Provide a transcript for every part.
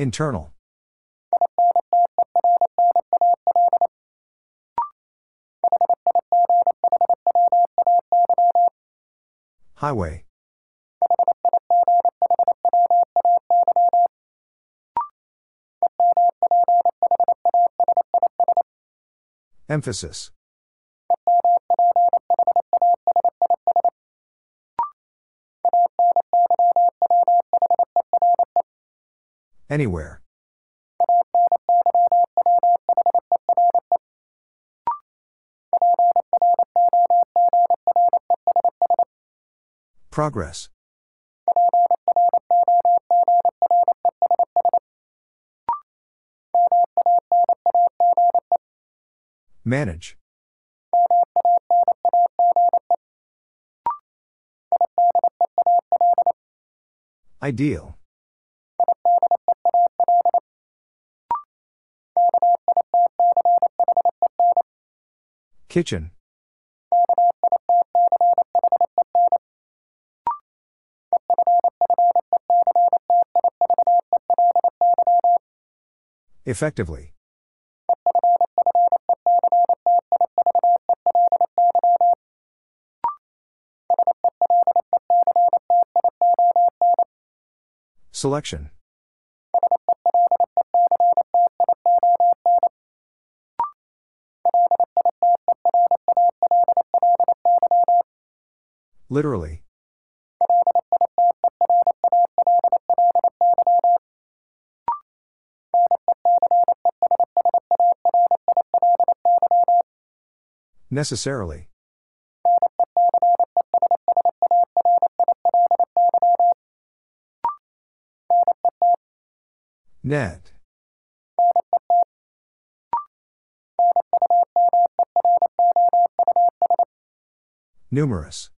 Internal. Highway. Emphasis. Anywhere. Progress. Manage. Ideal. Kitchen. Effectively. Selection. Literally. Necessarily. Net. Numerous.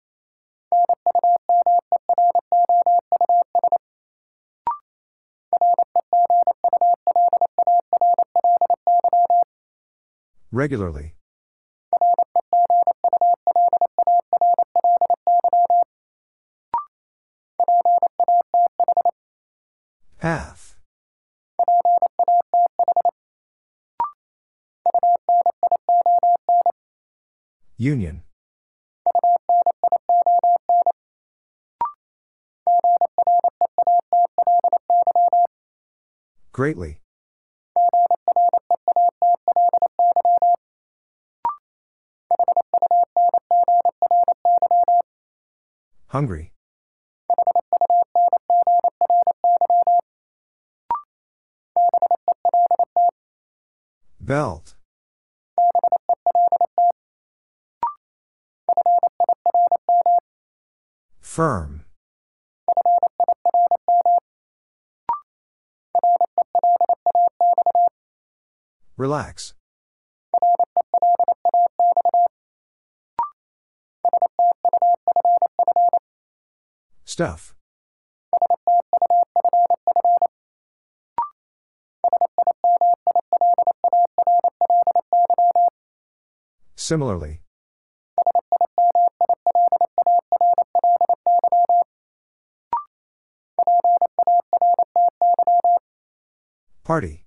Regularly. Path. Union. Greatly. Hungry. Belt. Firm. Relax. Stuff. Similarly. Party.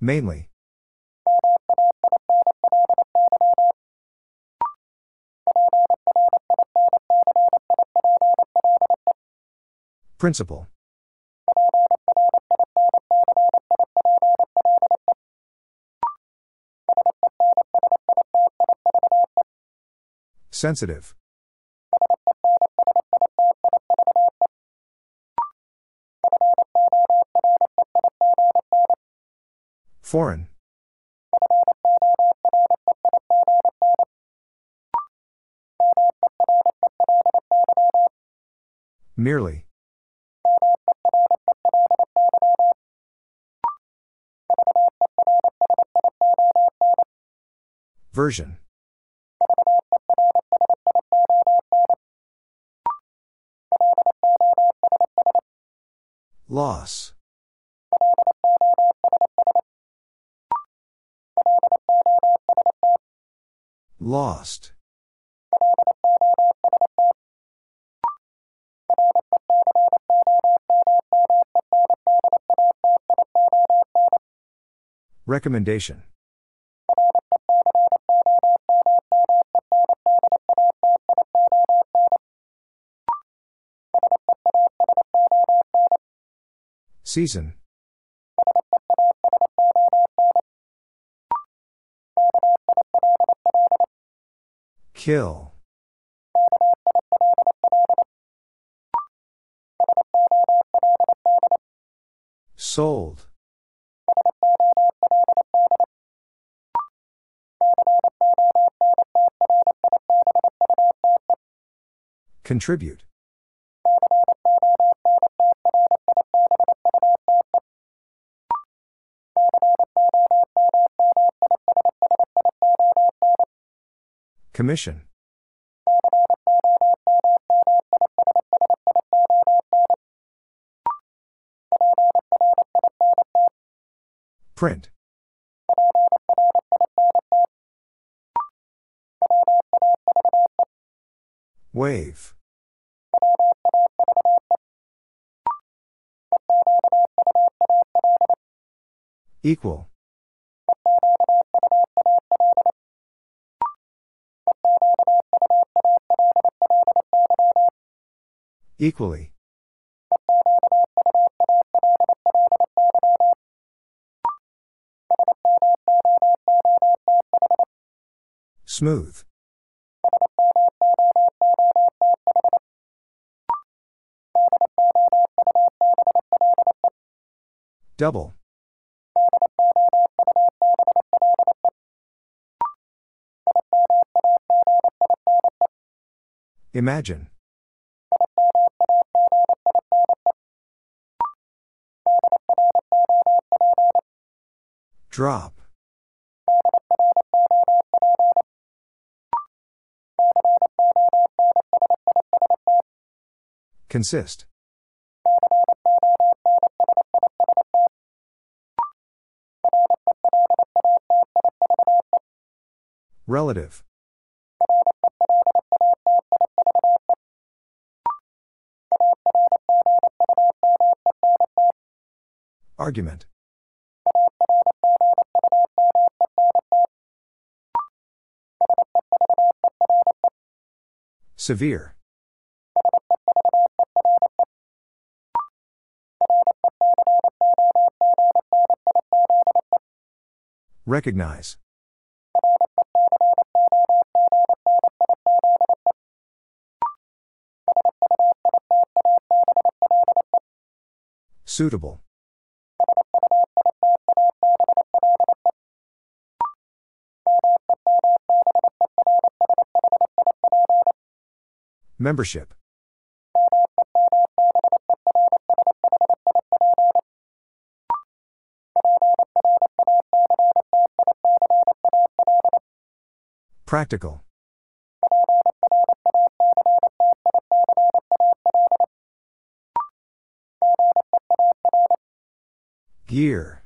Mainly. Principle. Sensitive. Foreign. Merely. Version Loss. Lost. Recommendation Season. Kill. Sold. Contribute. Commission. Print. Wave. Equal. Equally. Smooth. Double. Imagine. Drop. Consist. Relative. Argument. Severe. Recognize. Suitable. Membership. Practical. Gear.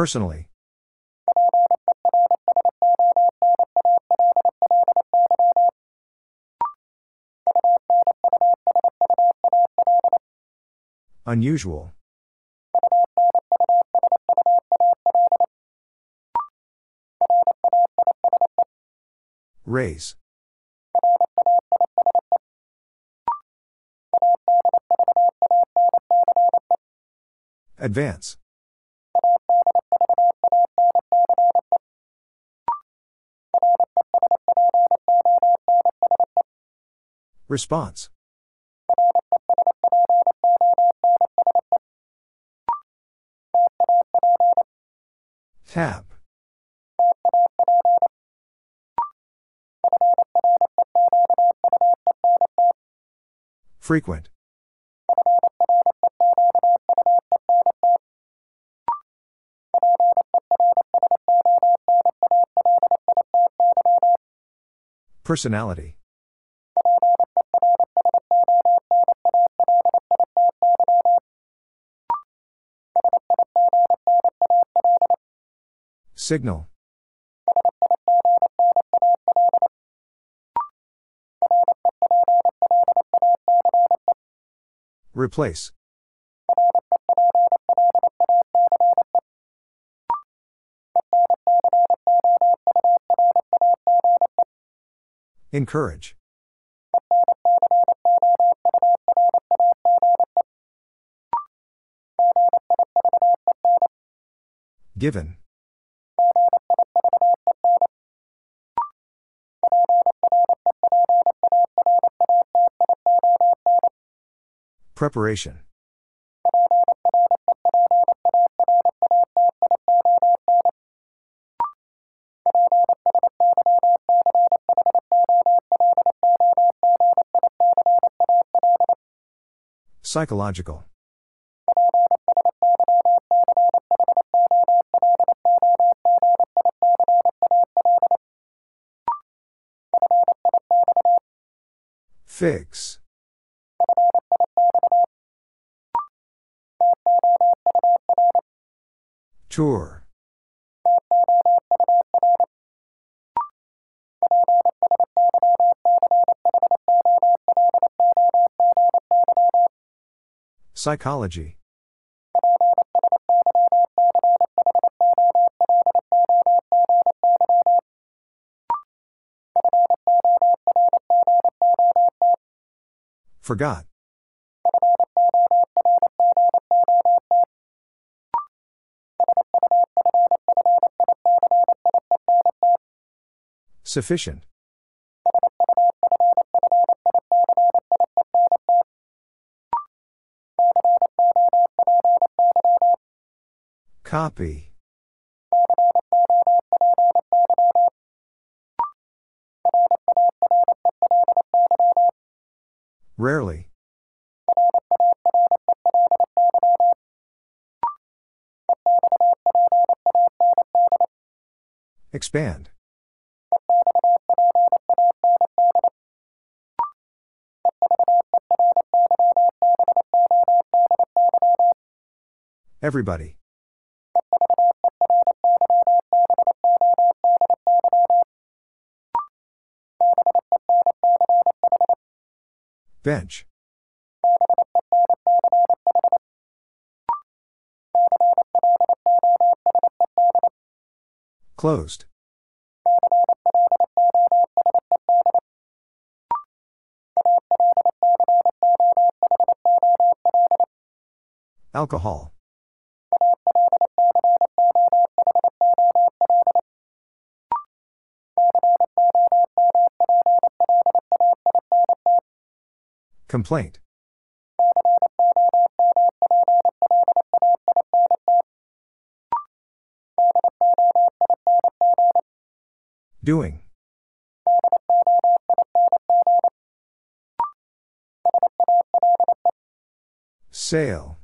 Personally. Unusual. Raise. Advance. Response. Tap. Frequent. Personality. Signal. Replace. Encourage. Given. Preparation. Psychological. Fix. Tour. Psychology. Forgot. Sufficient. Copy. Rarely. Expand. Everybody. Bench. Closed. Alcohol. Complaint. Doing. Sale.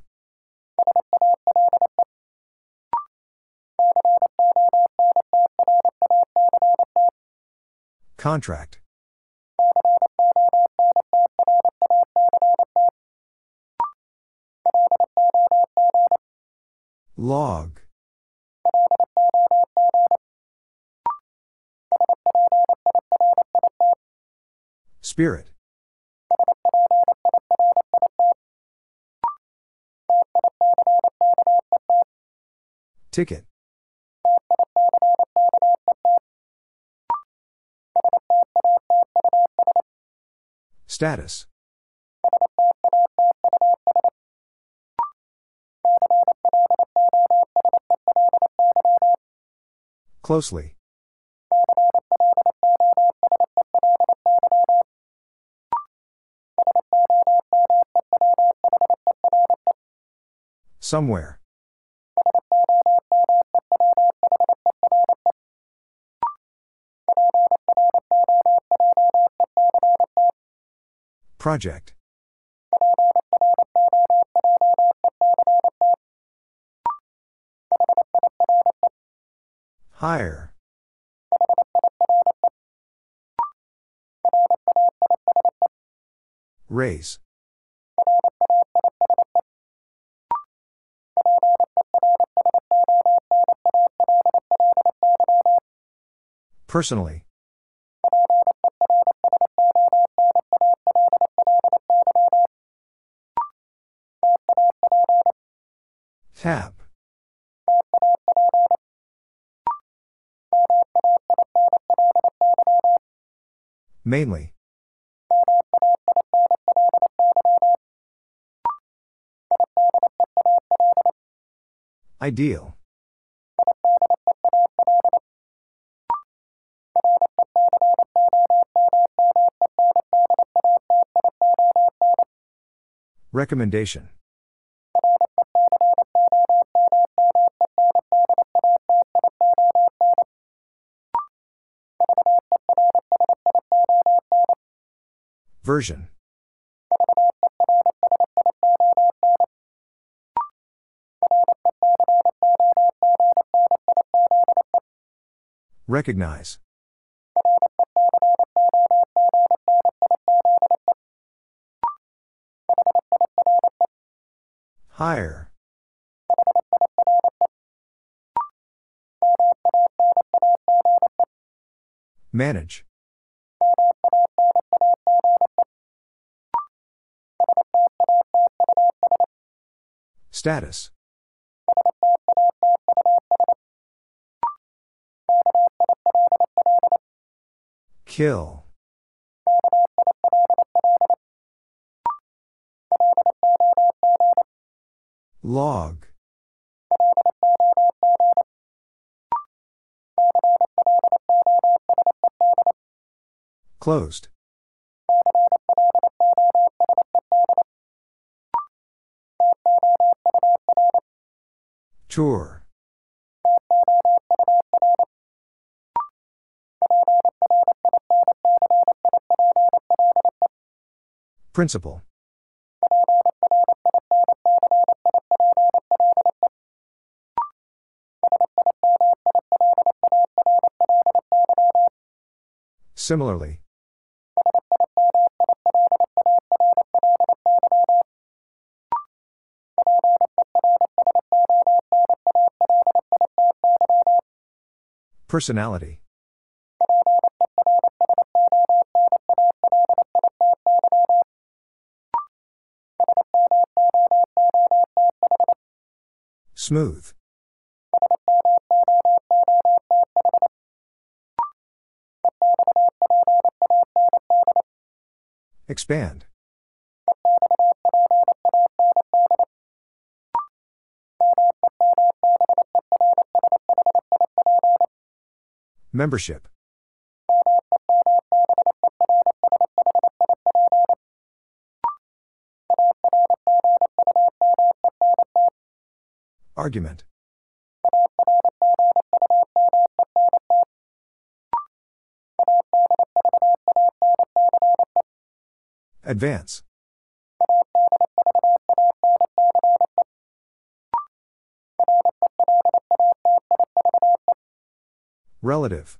Contract. Log. Spirit. Ticket. Status. Closely. Somewhere. Project. Higher. Raise. Personally. Tap. Mainly. Ideal. Recommendation. Version. Recognize. Higher. Manage. Status. Kill. Log. Closed. Tour. Principle. Similarly. Personality. Smooth. Expand. Membership. Argument. Advance. Relative.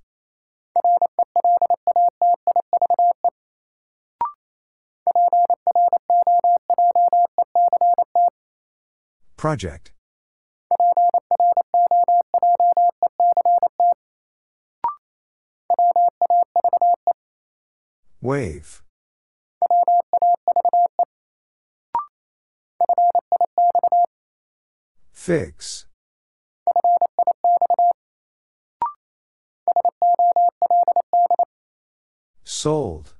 Project. Wave. Fix. Sold.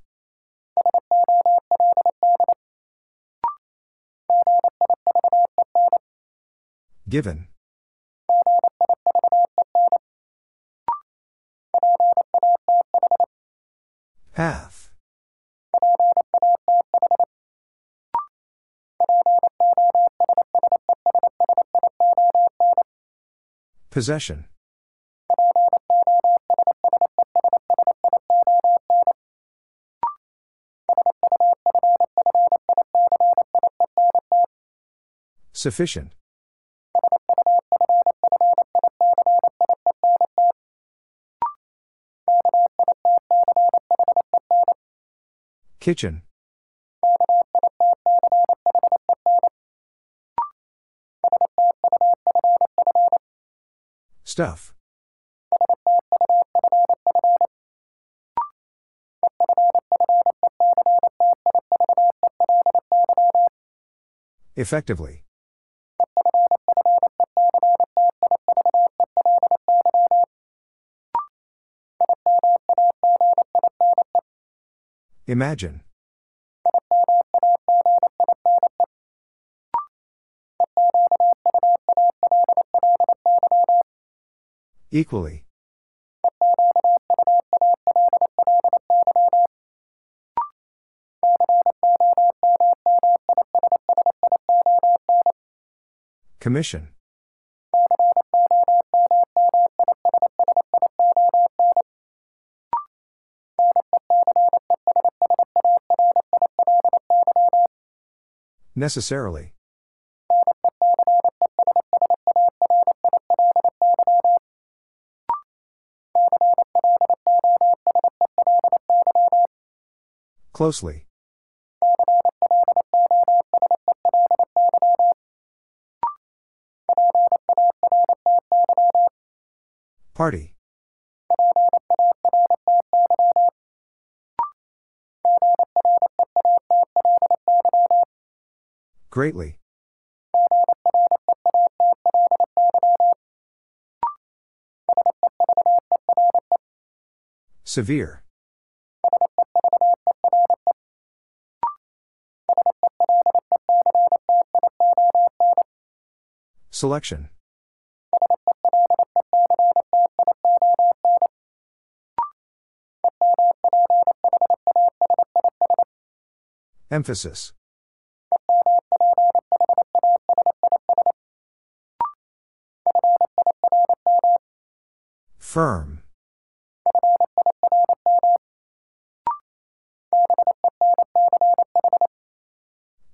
Given. Path. Possession. Sufficient. Kitchen. Stuff. Effectively. Imagine. Equally. Commission. Necessarily. Closely. Party. Greatly. Severe. Selection. Emphasis. Firm.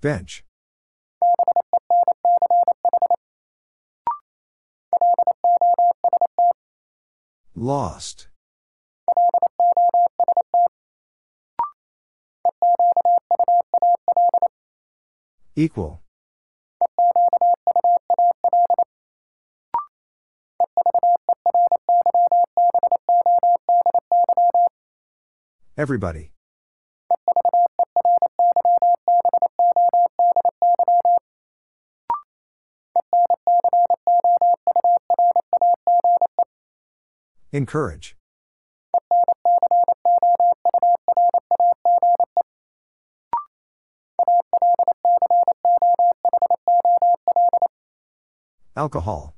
Bench. Lost. Equal. Everybody. Encourage. Alcohol.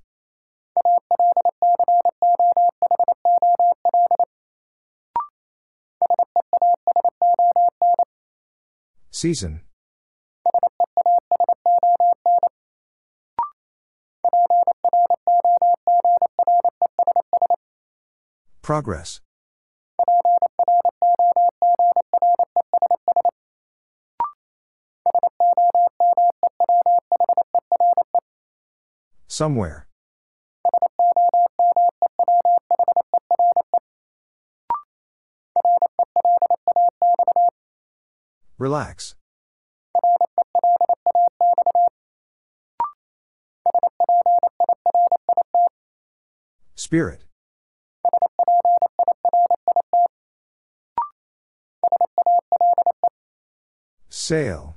Season. Progress. Somewhere. Relax. Spirit. Sail.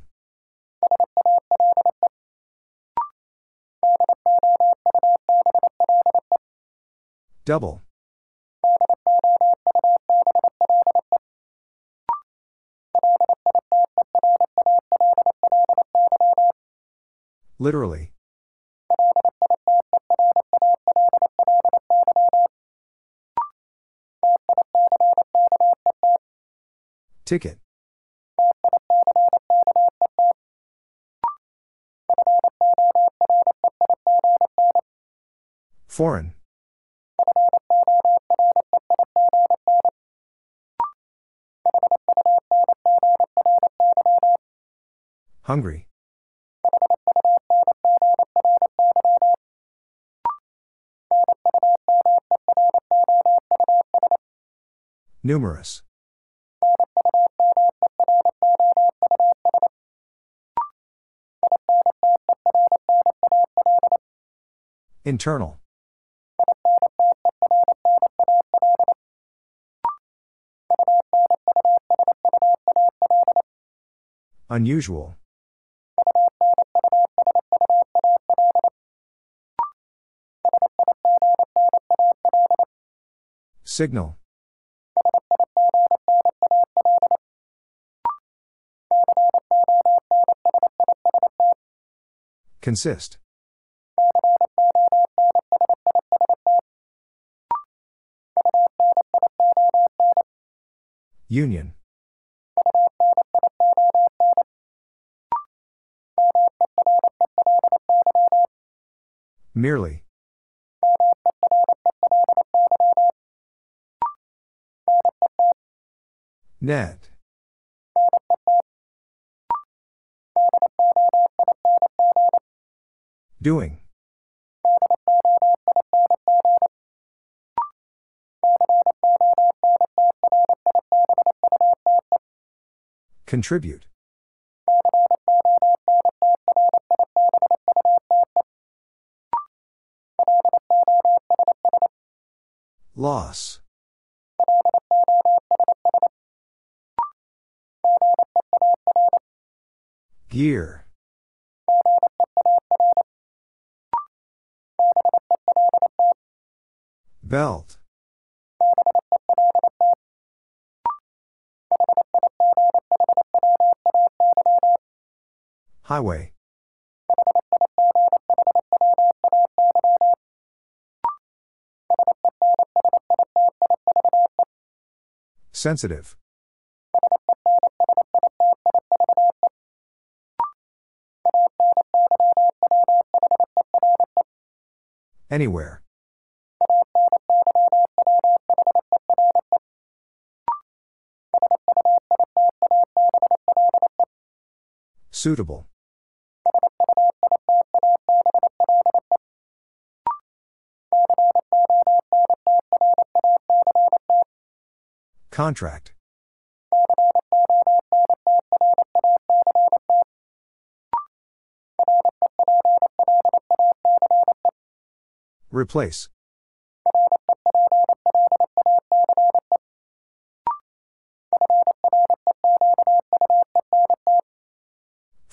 Double. Literally. Ticket. Foreign. Hungry. Numerous. Internal. Unusual. Signal. Consist. Union. Merely. Net. Doing. Contribute. Loss. Gear. Belt. Highway. Sensitive. Anywhere. Suitable. Contract. Replace.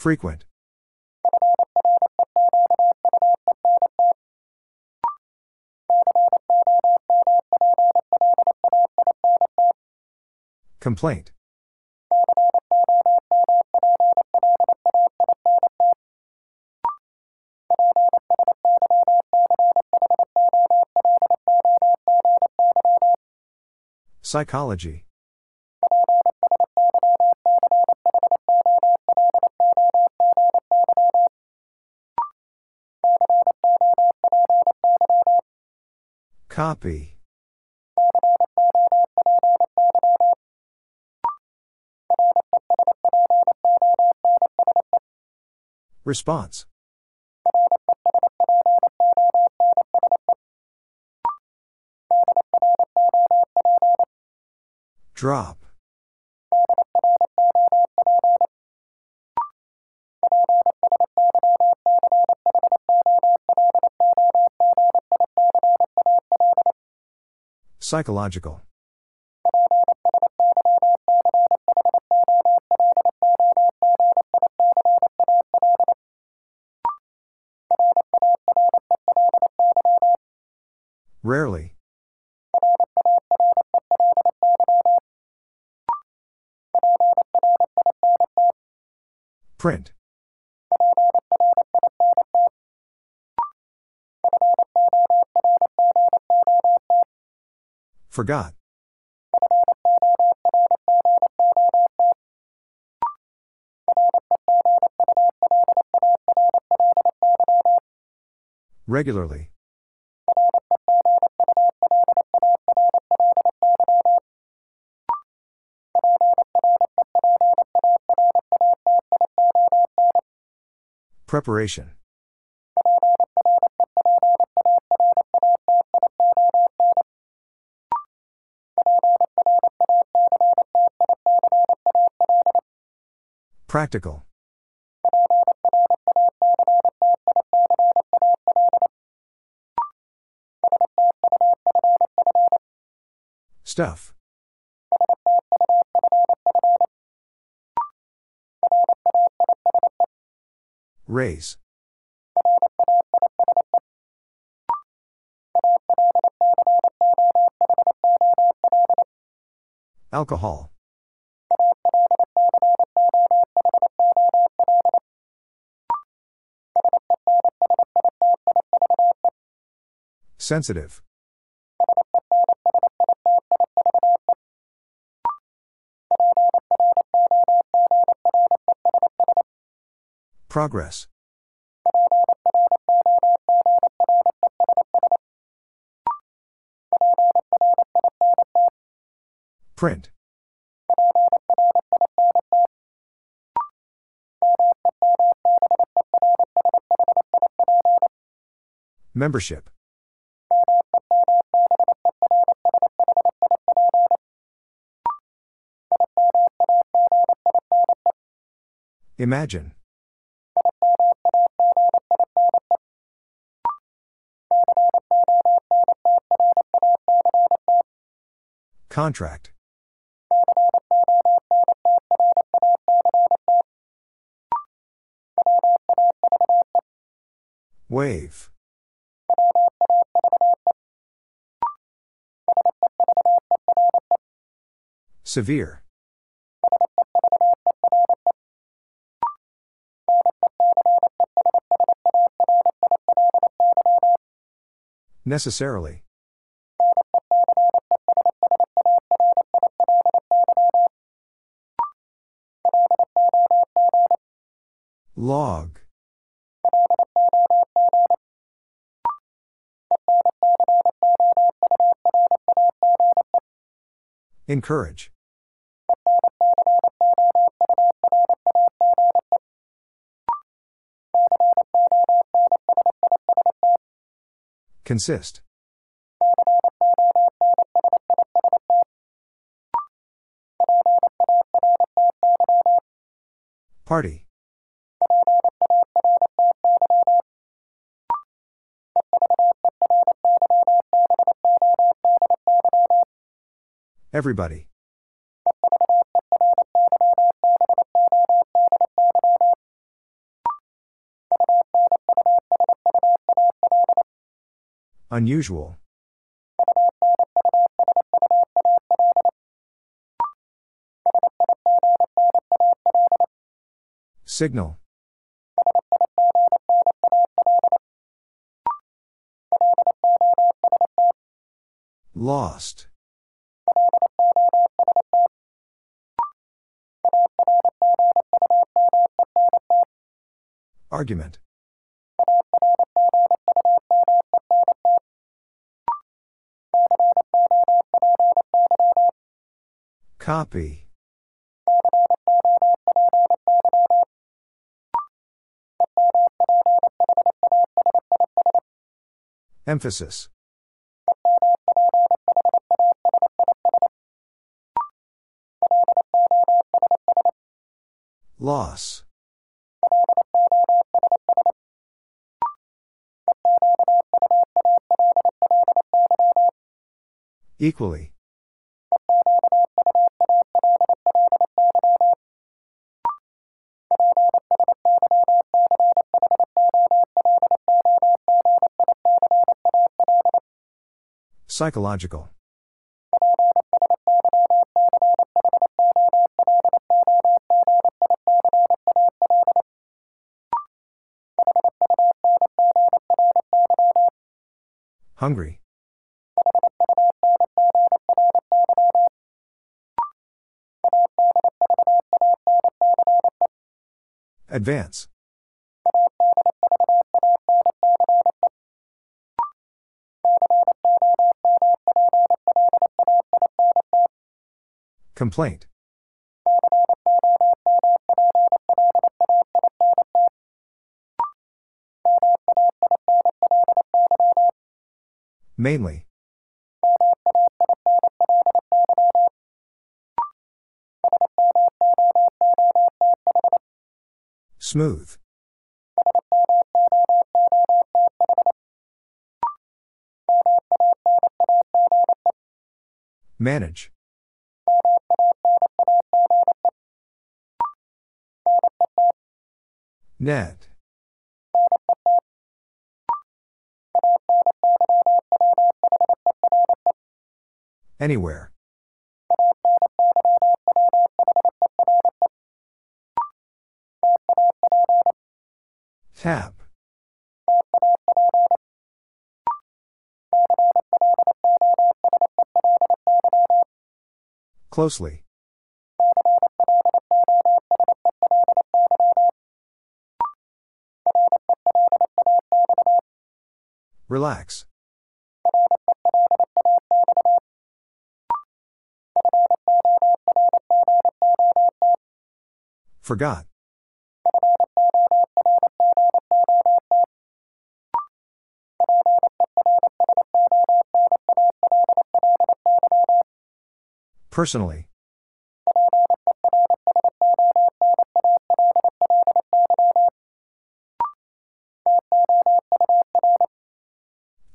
Frequent. Complaint. Psychology. Copy. Response. Drop. Psychological. Rarely. Print. Forgot. Regularly. Preparation. Practical. Stuff. Raise. Alcohol. Sensitive. Progress. Print. Membership. Imagine. Contract. Wave. Severe. Necessarily. Log. Encourage. Consist. Party. Everybody. Unusual. Signal. Lost. Argument. Copy. Emphasis. Loss. Equally. Psychological. Hungry. Advance. Complaint. Mainly. Smooth. Manage. Net. Anywhere. Tap. Closely. Relax. Forgot. Personally.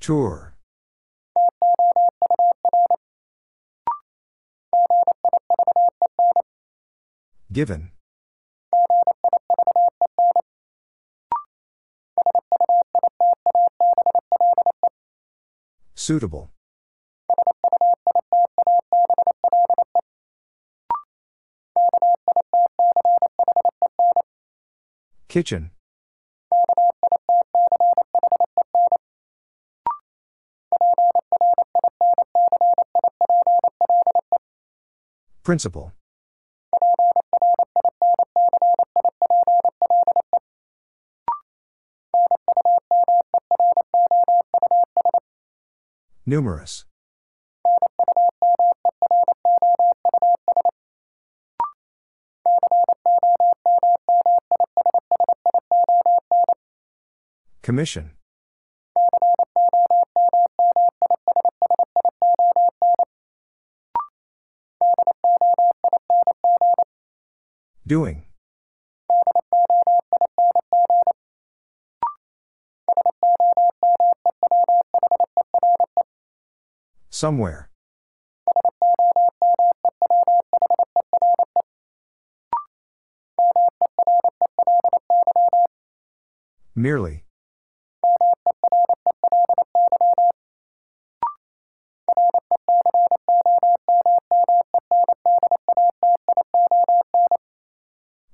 Tour. Given. Suitable. Kitchen. Principle. Numerous. Commission. Doing. Somewhere. Merely.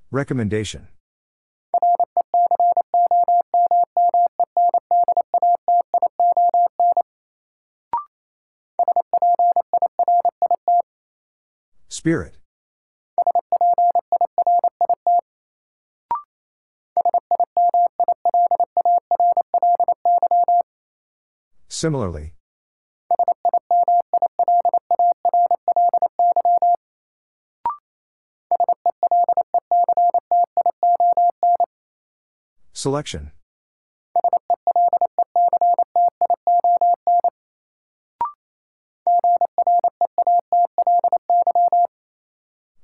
Recommendation. Spirit. Similarly. Selection.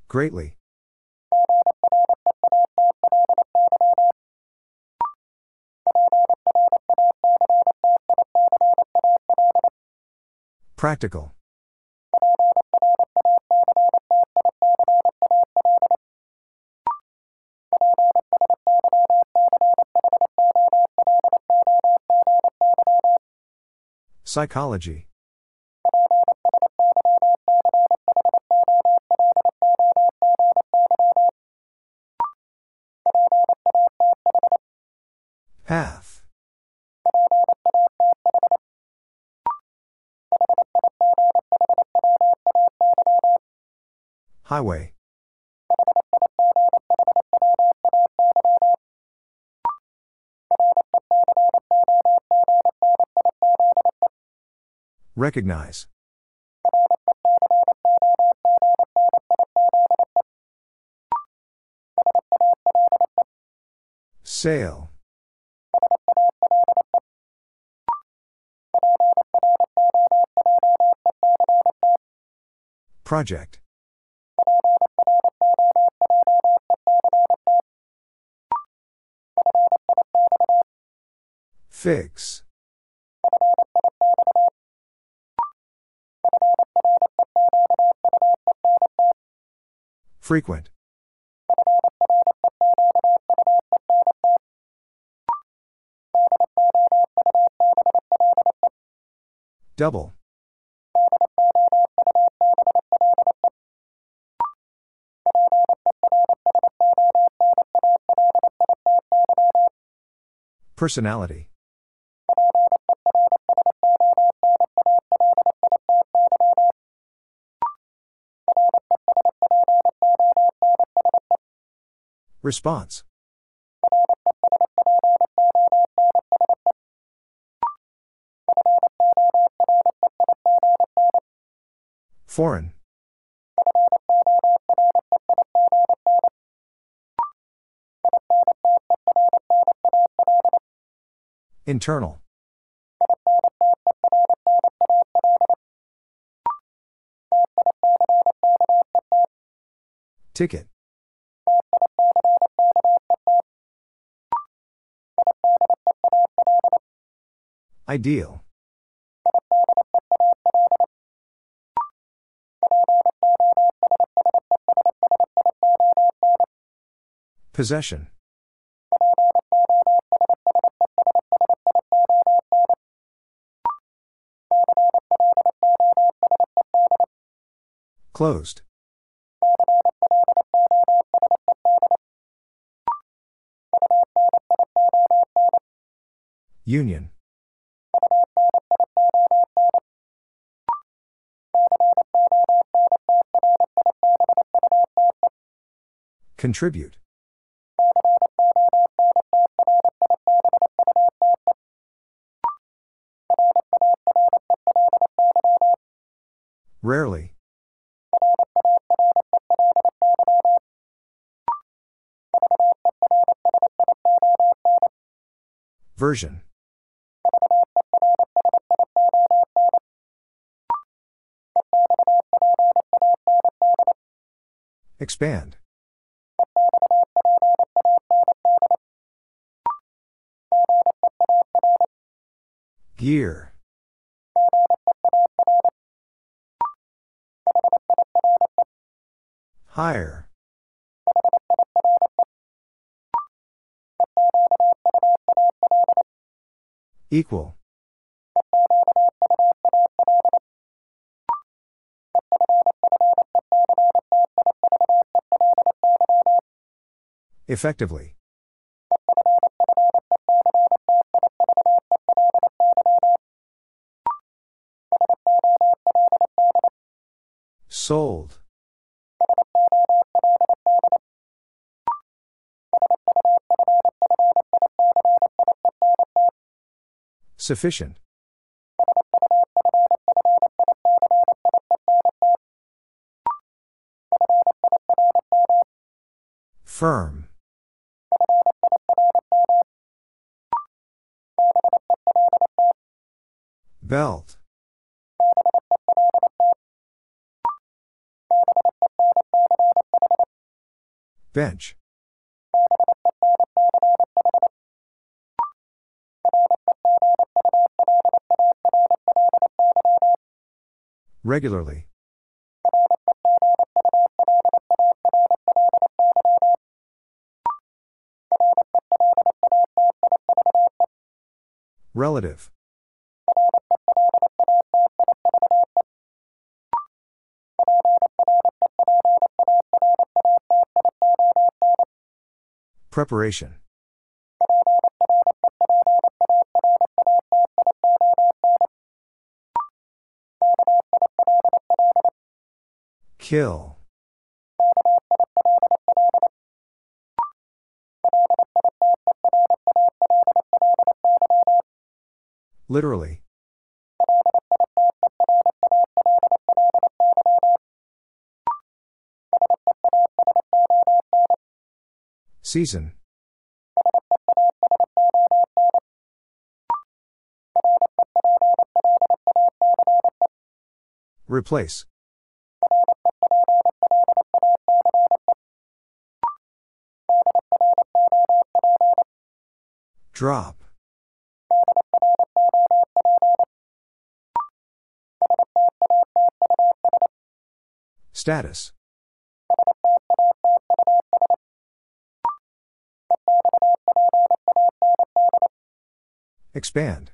Greatly. Practical. Psychology. Path. Highway. Recognize. Sail. Project. Fix. Frequent. Double. Personality. Response. Foreign. Internal. Ticket. Ideal. Possession. Closed. Union. Contribute. Rarely. Version. Expand. Gear. Higher. Equal. Effectively. Sold. Sufficient. Firm. Belt. Bench. Regularly. Relative. Preparation. Kill. Literally. Season. Replace. Drop. Status. Expand.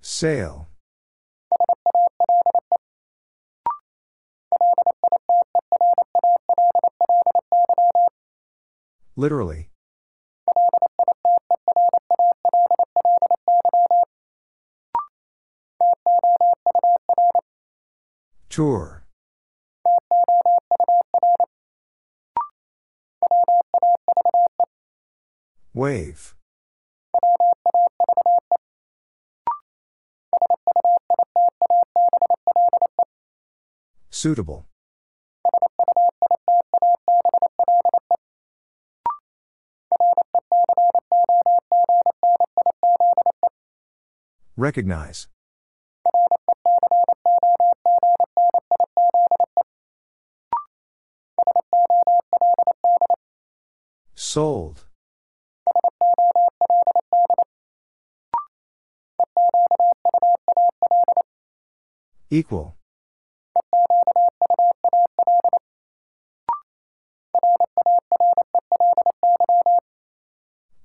Sail. Literally. Tour. Wave. Suitable. Recognize. Sold. Equal.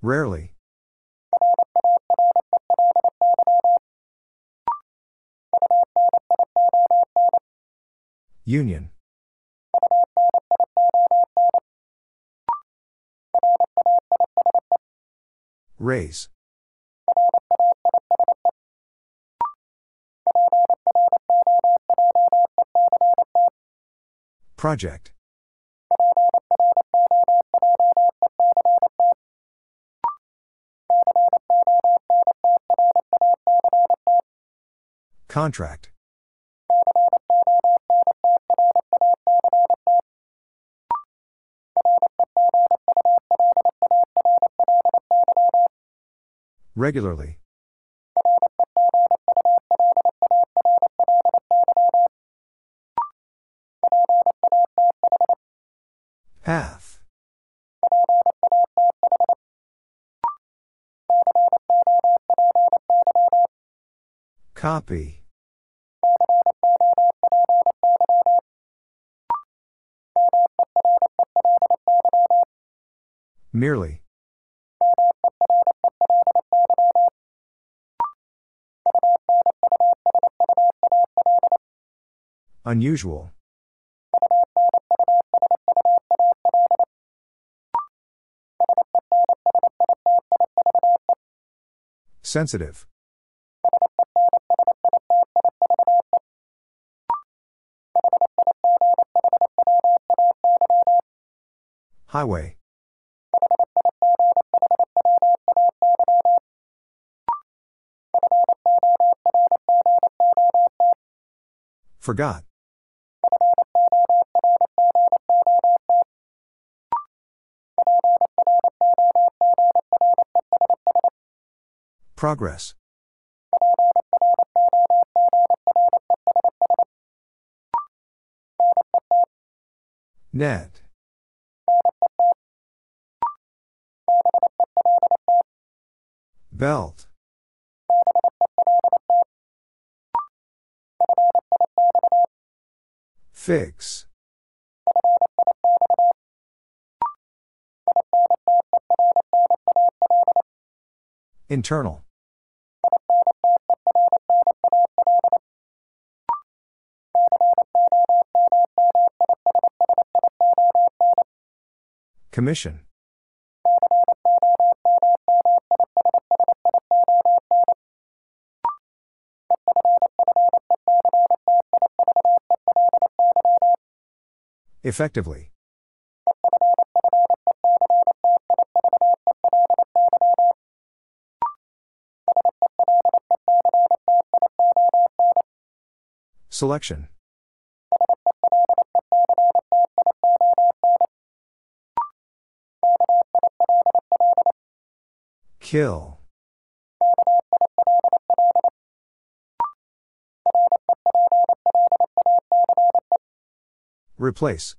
Rarely. Union. Raise. Project. Contract. Regularly. Path. Copy. Merely. Unusual. Sensitive. Highway. Forgot. Progress. Net. Belt. Fix. Internal. Commission. Effectively. Selection. Kill. Replace.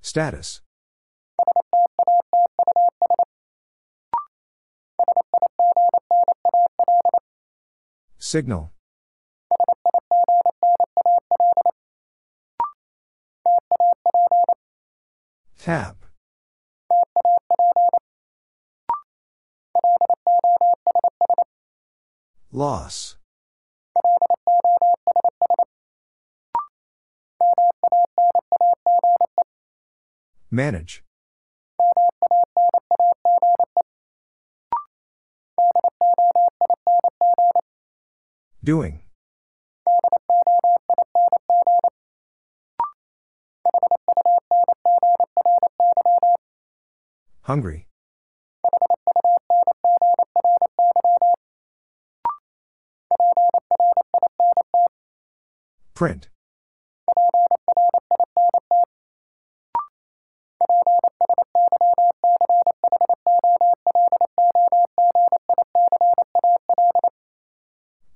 Status. Signal. Tap. Loss. Manage. Doing. Hungry. Print.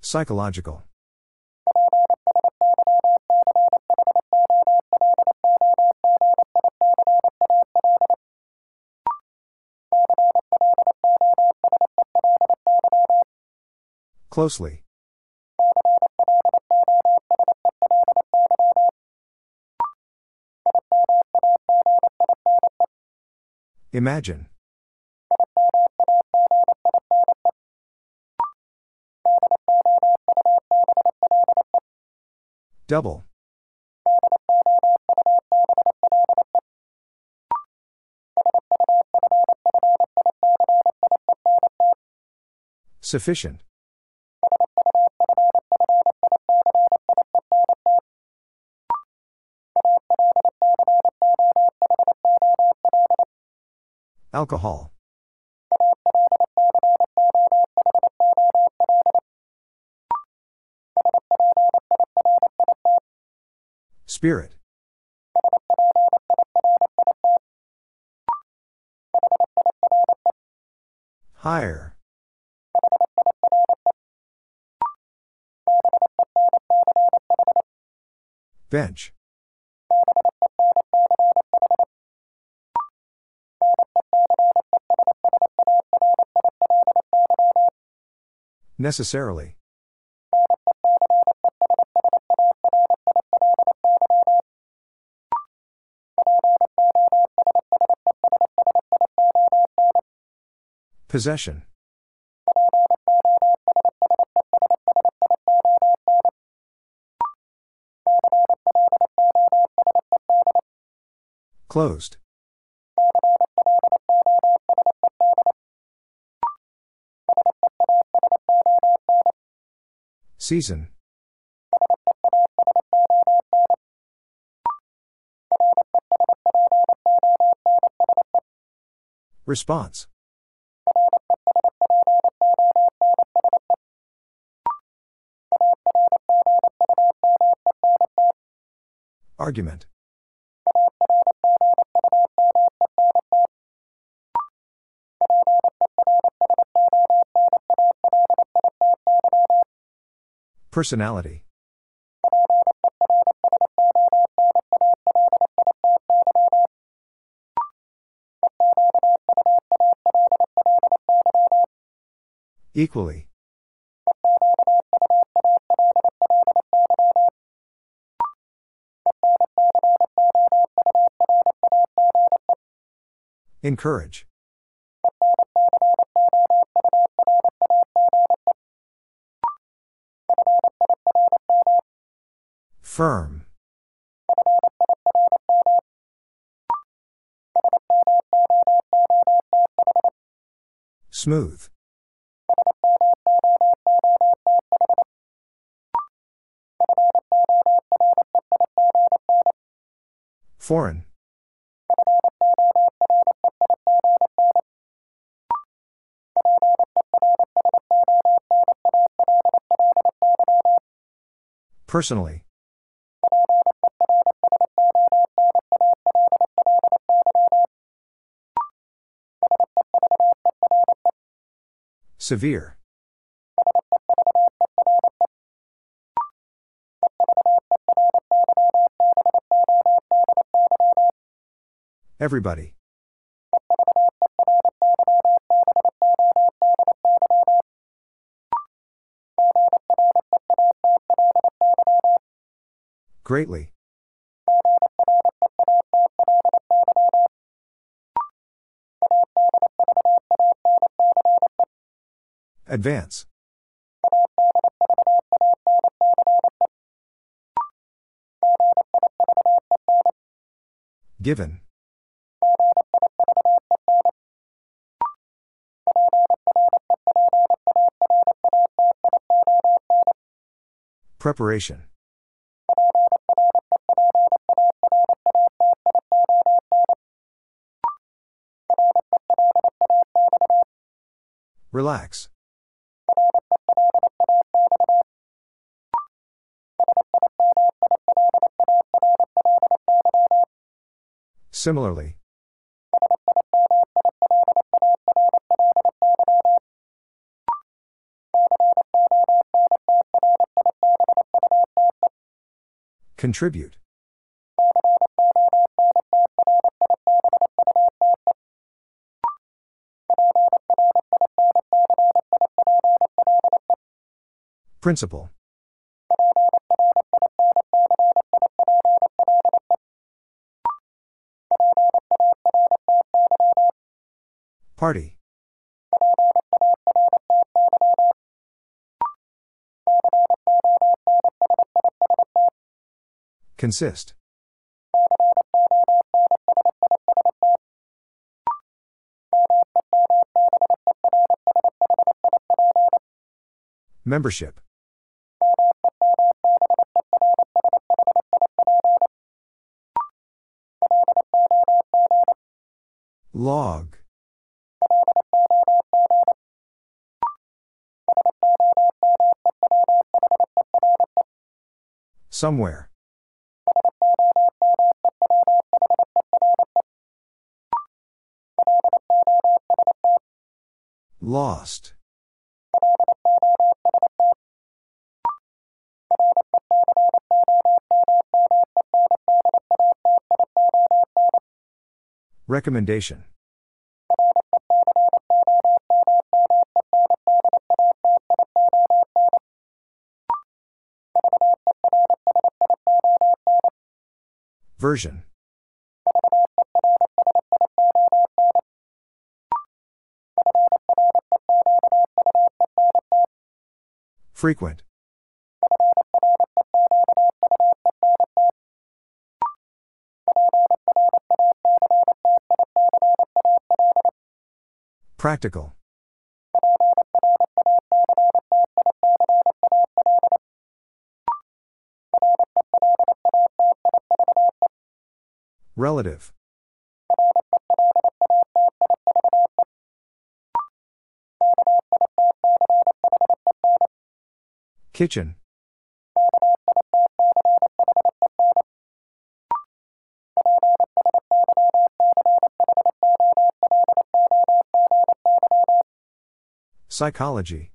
Psychological. Closely. Imagine. Double. Sufficient. Alcohol. Spirit. Higher. Bench. Necessarily. Possession. Closed. Season. Response. Argument. Personality. Equally. Encourage. Firm. Smooth. Foreign. Personally. Severe. Everybody. Greatly. Advance. Given. Preparation. Relax. Similarly. Contribute. Principle. Party. Consist. Membership. Log. Somewhere. Lost. Recommendation. Version. Frequent. Practical. Relative. Kitchen. Psychology.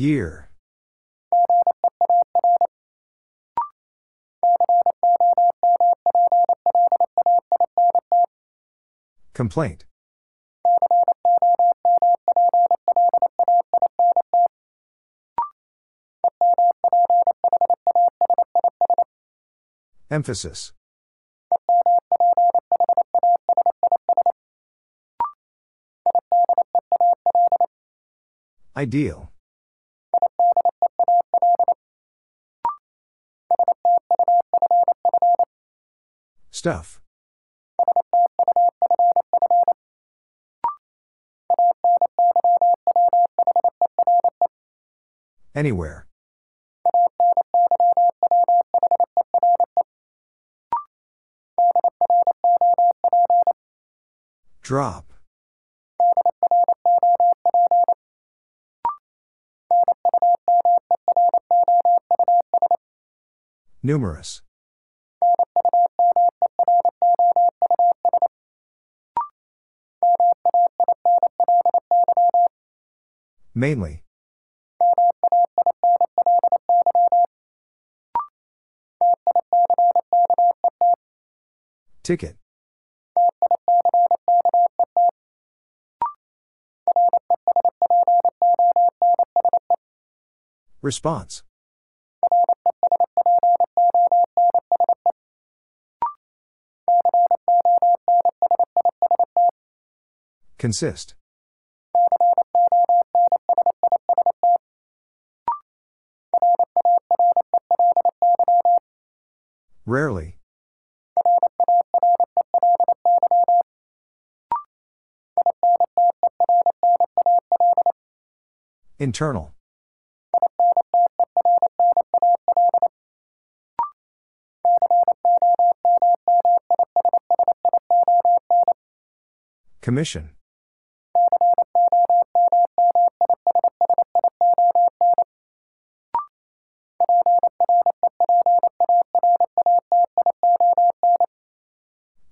Gear. Complaint. Emphasis. Ideal. Stuff. Anywhere. Drop. Numerous. Mainly. Ticket. Response. Consist. Rarely. Internal. Commission.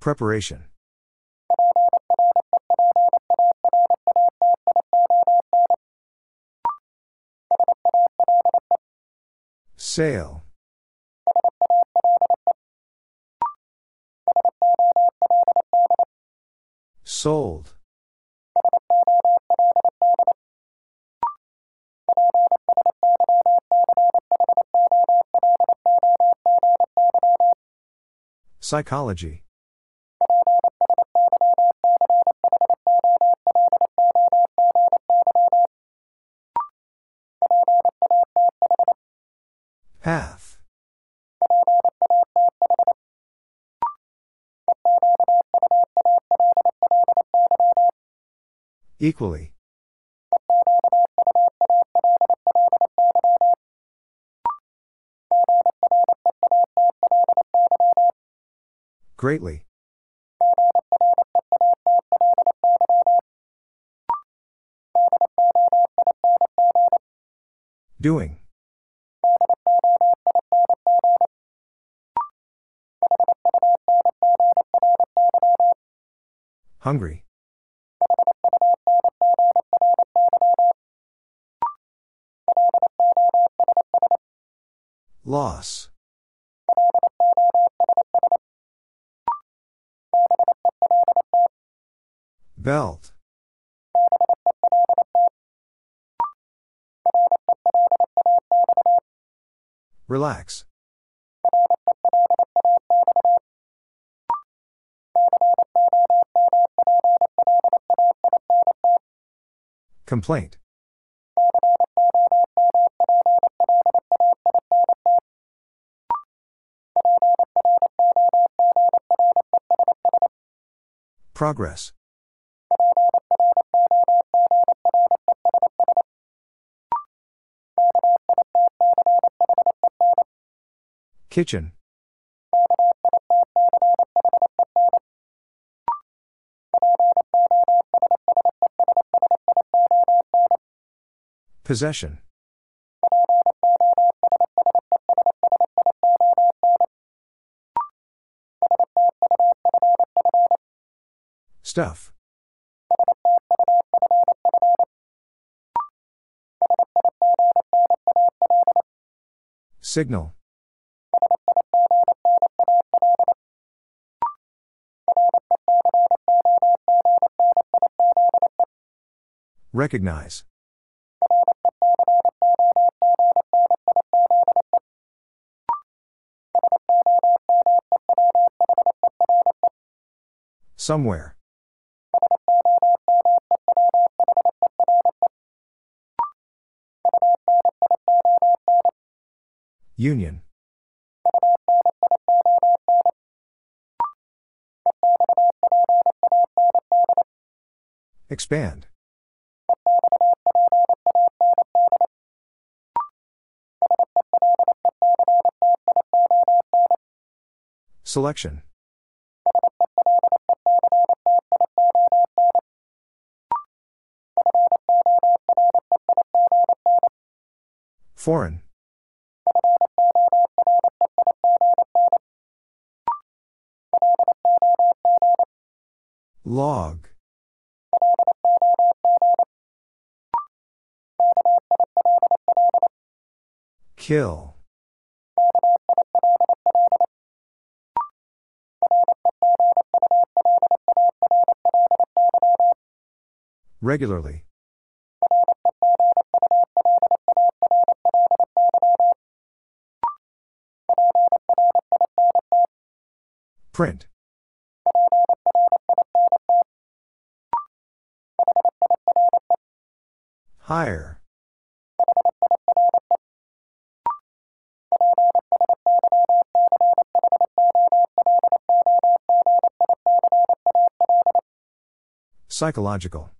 Preparation. Sail. Sold. Psychology. Equally. Greatly. Doing. Hungry. Loss. Belt. Relax. Complaint. Progress. Kitchen. Possession. Stuff. Signal. Recognize. Somewhere. Union. Expand. Selection. Foreign. Log. Kill. Regularly. Print. Higher. Psychological.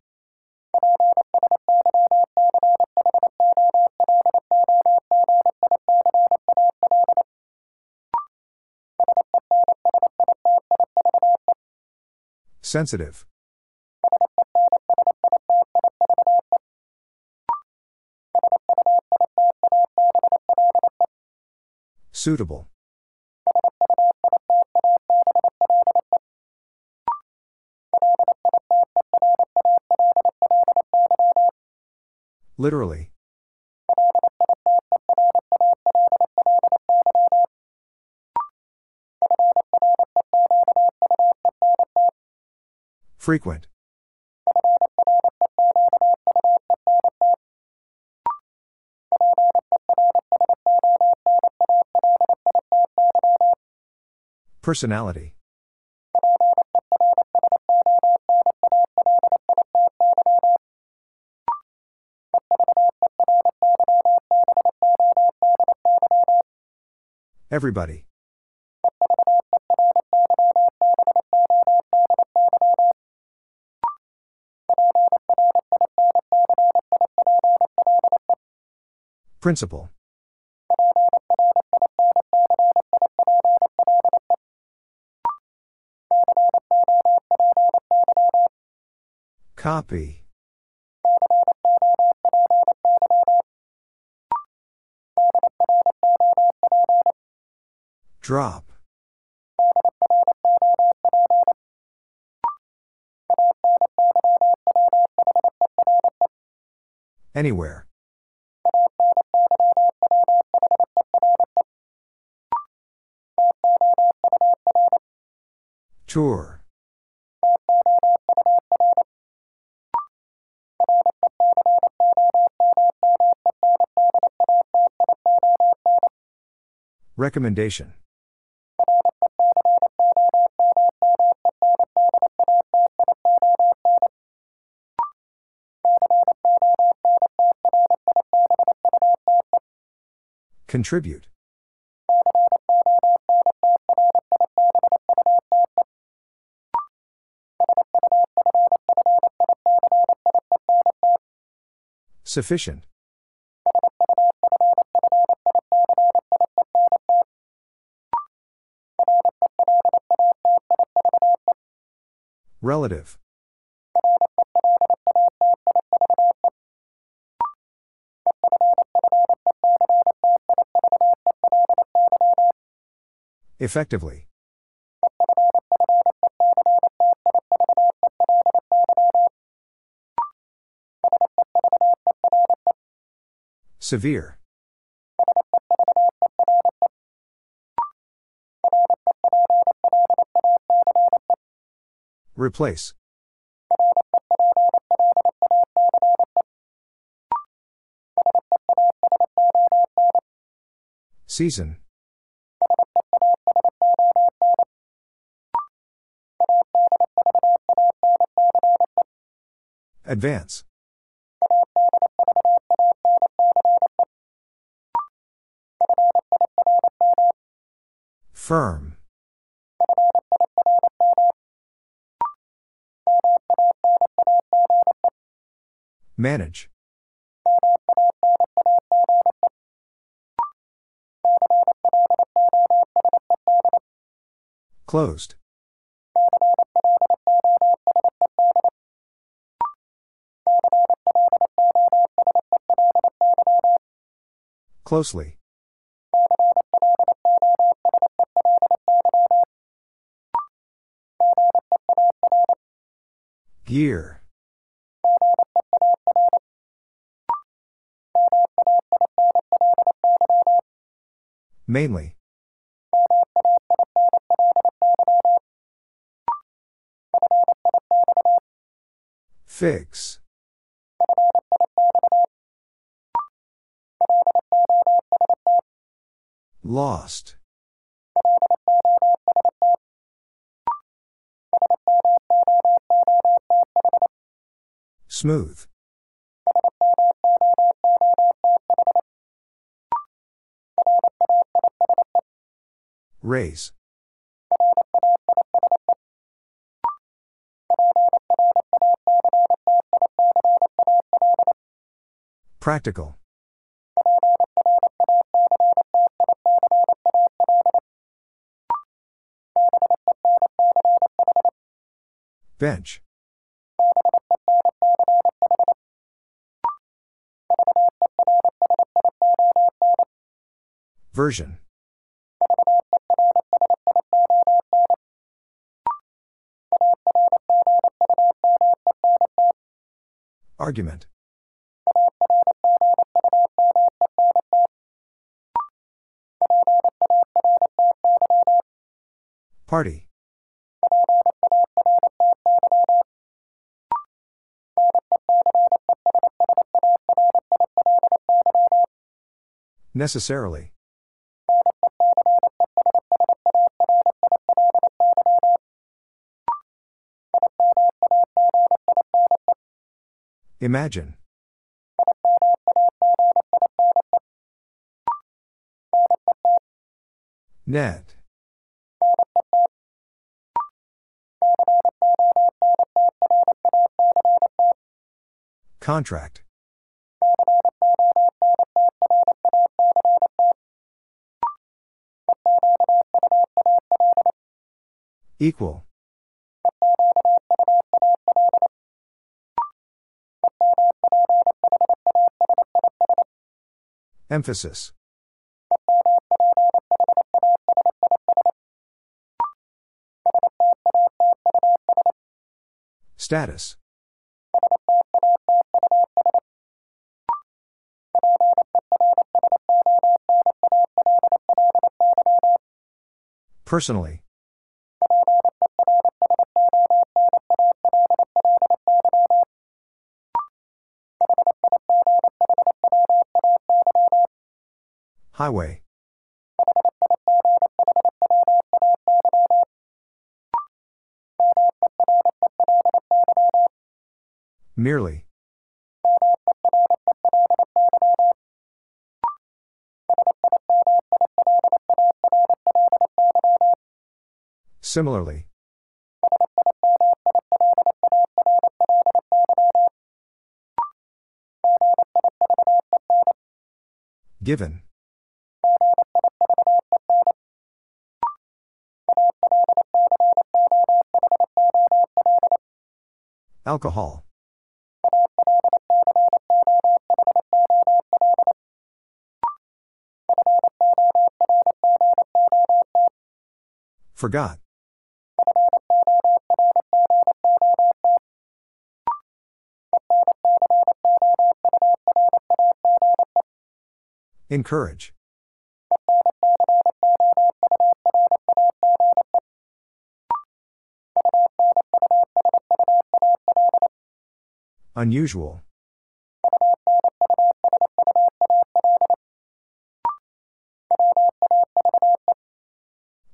Sensitive. Suitable. Literally. Frequent. Personality. Everybody. Principle. Copy. Drop. Anywhere. Tour. Recommendation. Contribute. Sufficient. Relative. Effectively. Severe. Replace. Season. Advance. Firm. Manage. Closed. Closely. Gear. Mainly. Fix. Lost. Smooth. Raise. Practical. Bench. Version. Argument. Party. Necessarily. Imagine. Net. Contract. Equal. Emphasis. Status. Personally. Highway. Merely. Similarly. Given. Alcohol. Forgot. Encourage. Unusual.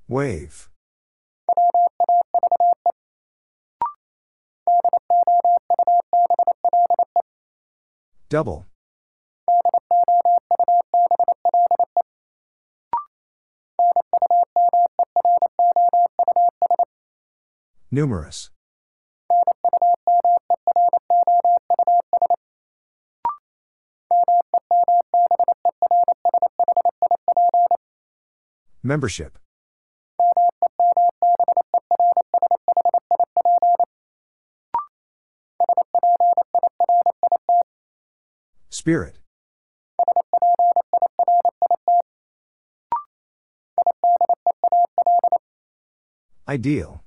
Wave. Double. Numerous. Membership. Spirit. Ideal.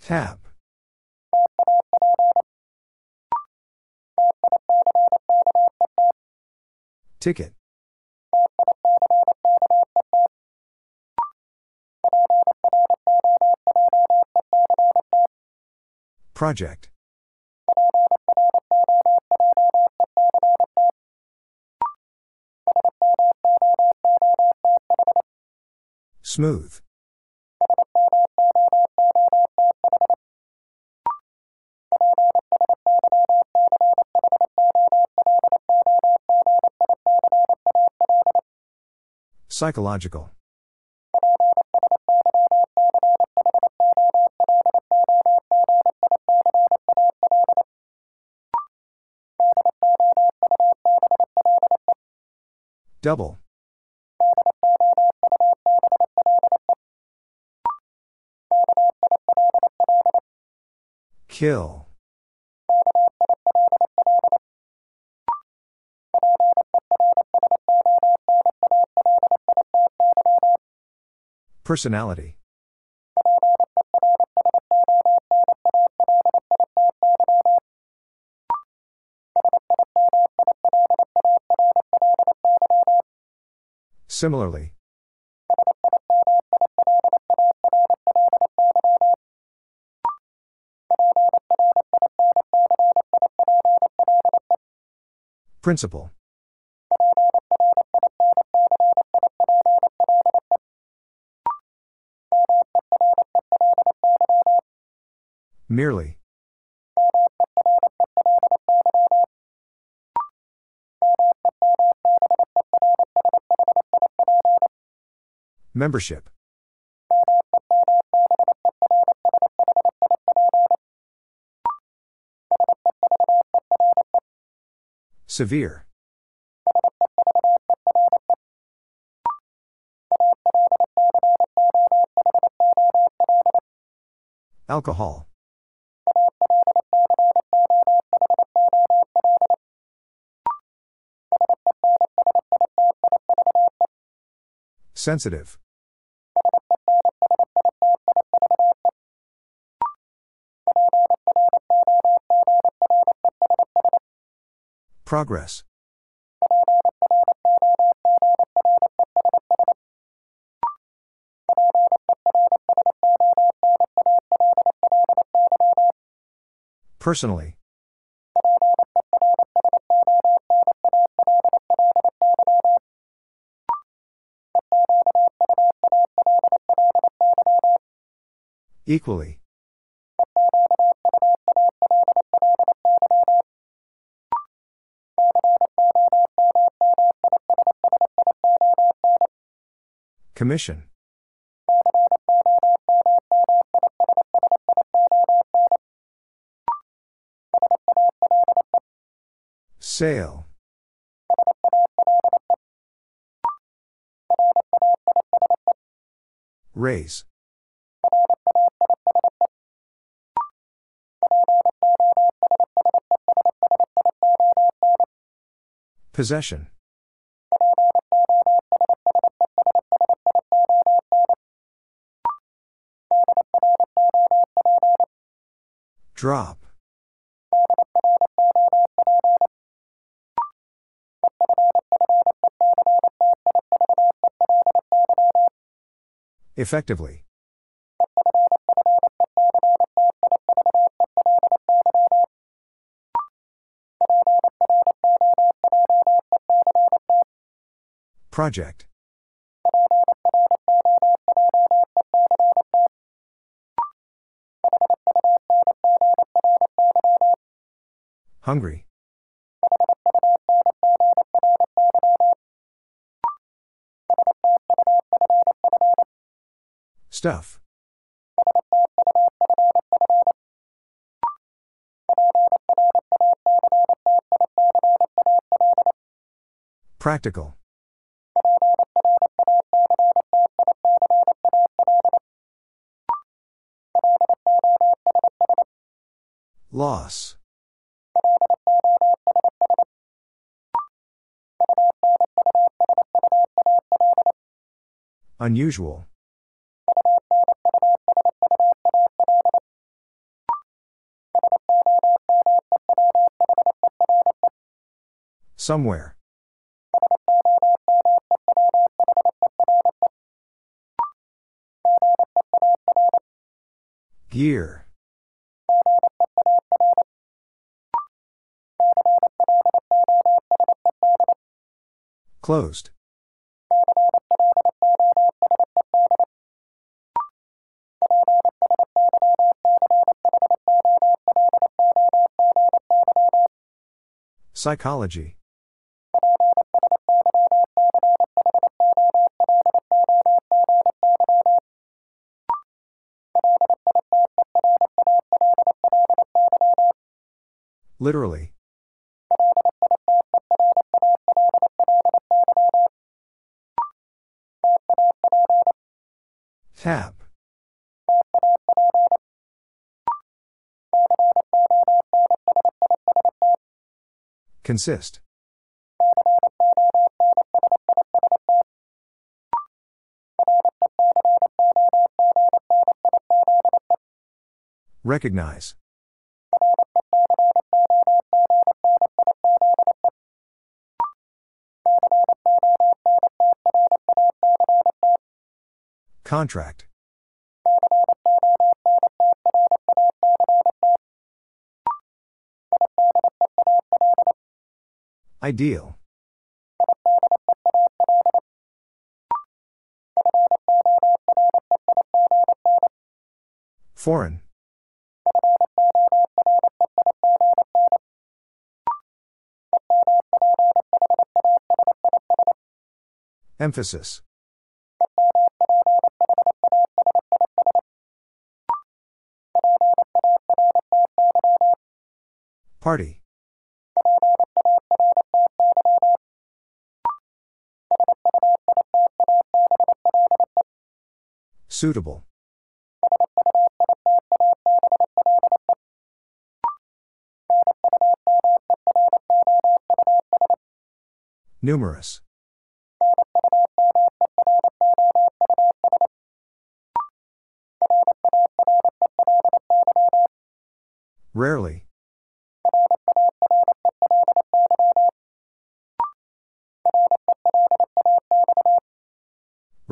Tap. Ticket. Project. Smooth. Psychological Double. Kill. Personality. Similarly. Principle. Merely. Membership. Severe. Alcohol. Sensitive. Progress. Personally. Equally. Commission. Sale. Raise. Possession. Drop. Effectively. Project. Hungry. Stuff. Practical. Loss. Unusual. Somewhere. Gear. Closed. Psychology. Literally. Tap. Consist. Recognize. Contract. Ideal. Foreign. Emphasis. Party. Suitable. Numerous. Rarely.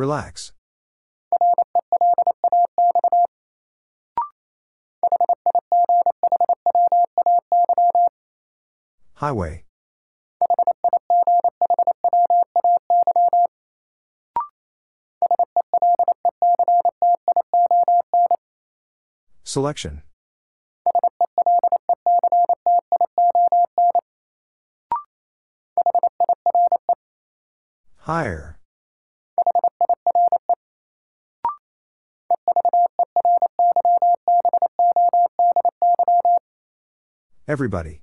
Relax. Highway. Selection. Higher. Everybody.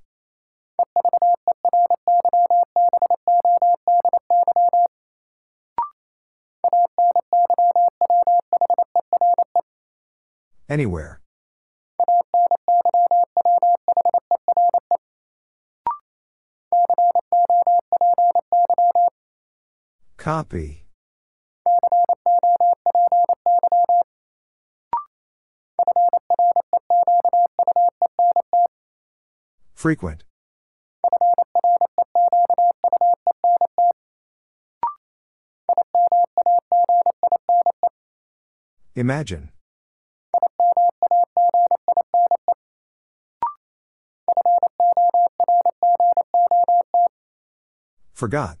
Anywhere. Copy. Frequent. Imagine. Forgot.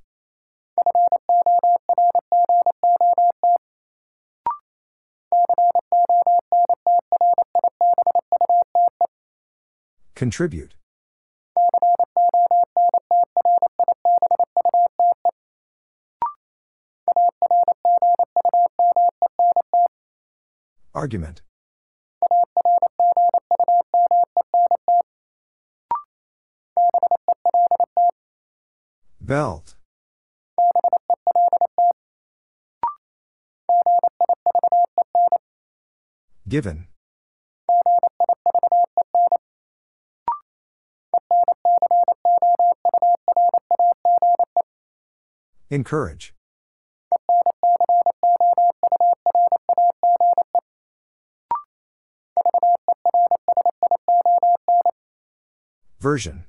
Contribute. Argument. Belt. Given. Encourage. Version.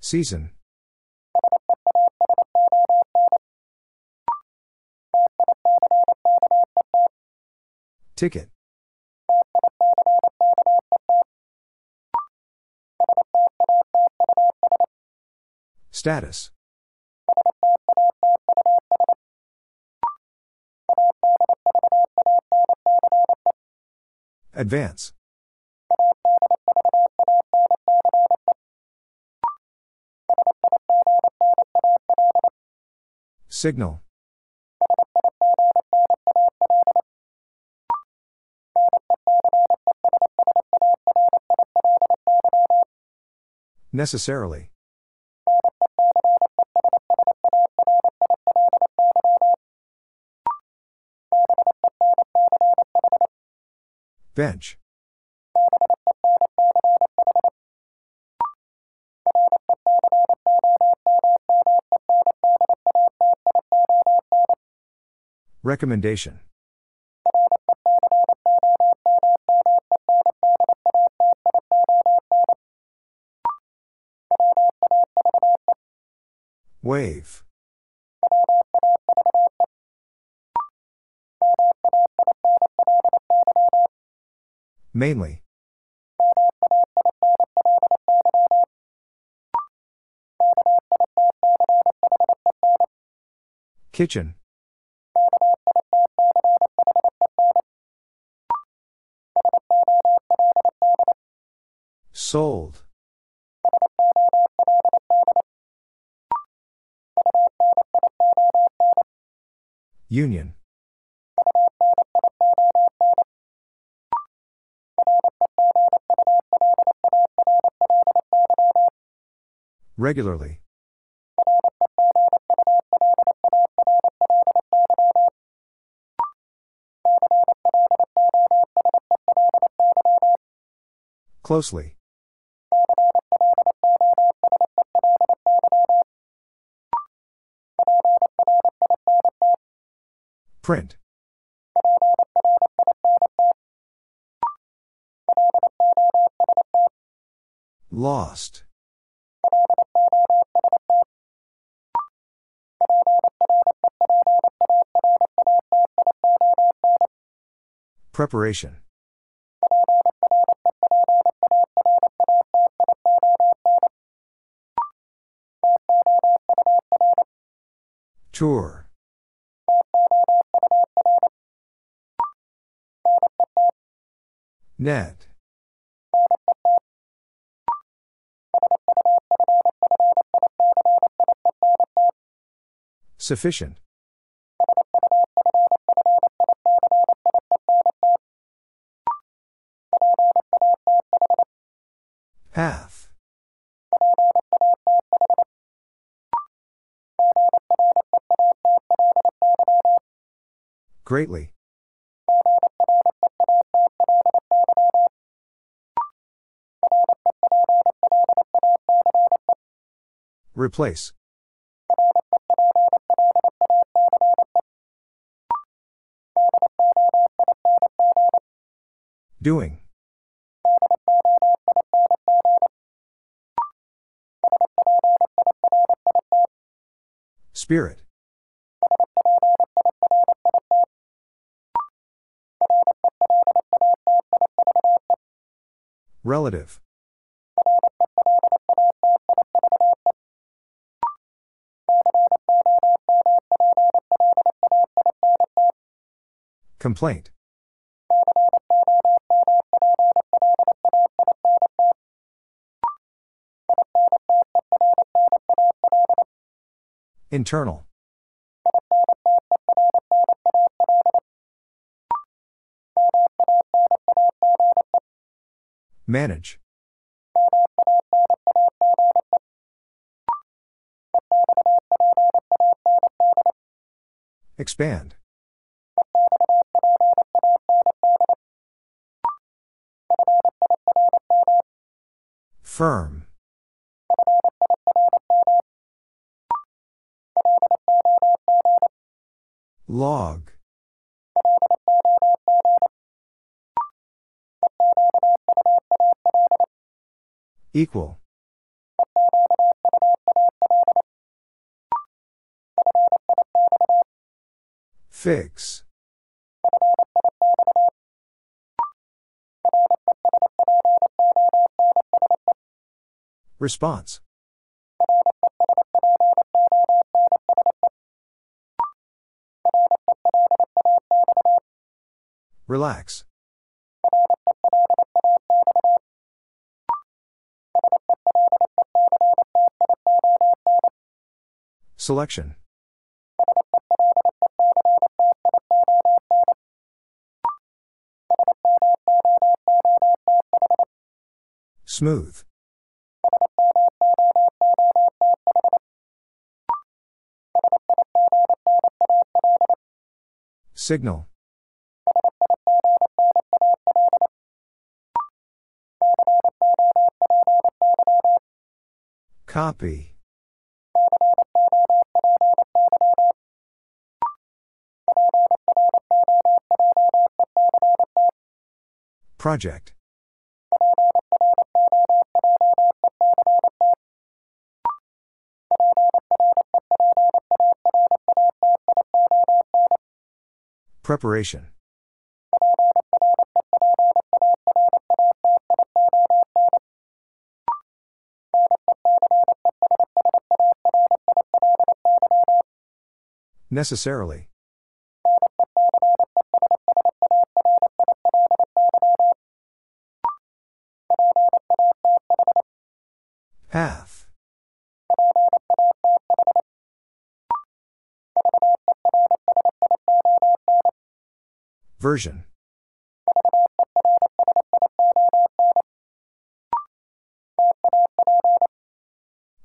Season. Ticket. Status. Advance. Signal. Necessarily. Bench. Recommendation. Mainly. Kitchen. Sold. Union. Regularly. Closely. Print. Lost. Preparation. Tour. Net. Sufficient. Half. Greatly. Replace. Doing. Spirit. Relative. Complaint. Internal. Manage. Expand. Firm. Log. Equal. Fix. Response. Relax. Selection. Smooth. Signal. Copy. Project. Preparation. Necessarily. Path. Version.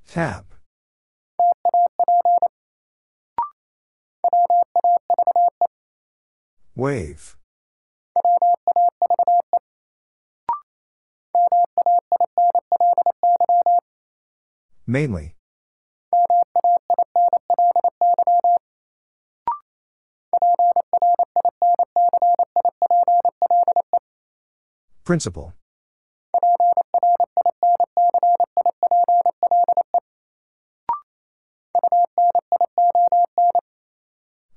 Tap. Wave. Mainly. Principle.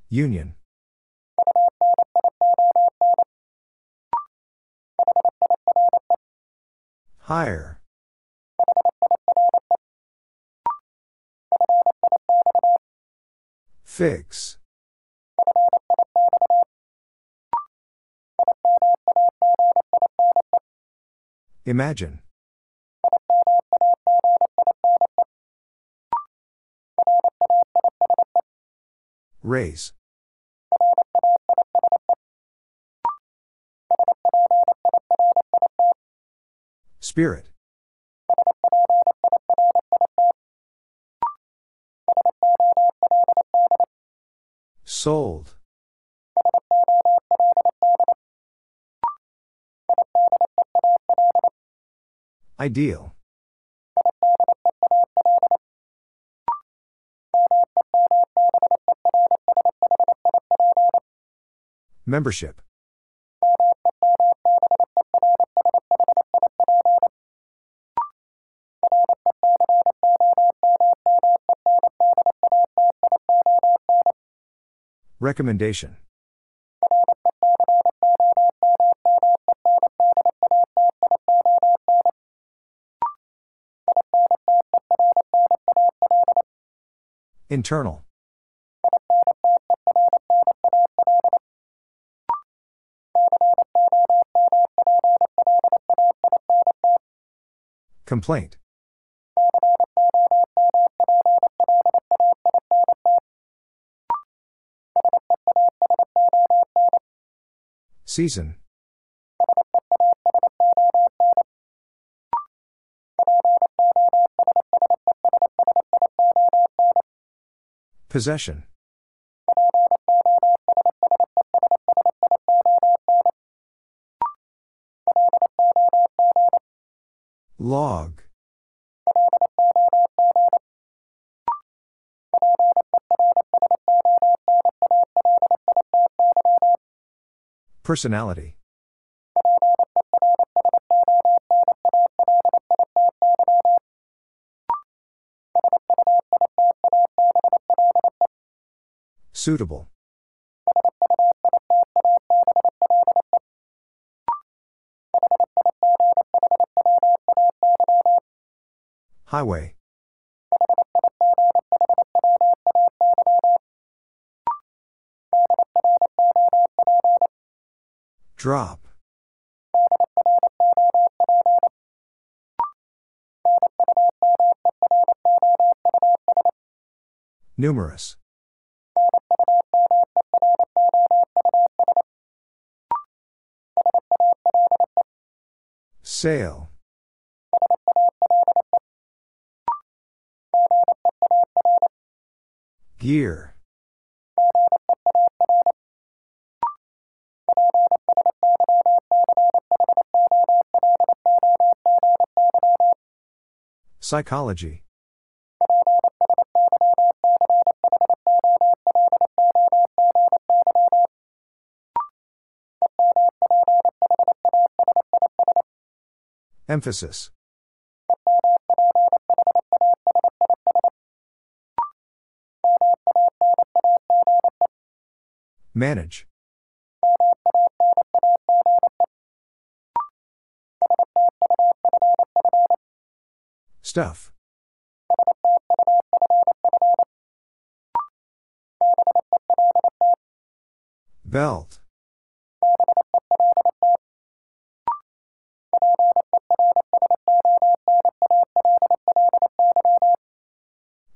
Union. Higher. Fix. Imagine. Raise. Spirit. Sold. Ideal. Membership. Recommendation. Internal. Complaint. Season. Possession. Log. Personality. Suitable. Highway. Drop. Numerous. Sail. Gear. Psychology Emphasis. Manage. Stuff. Belt.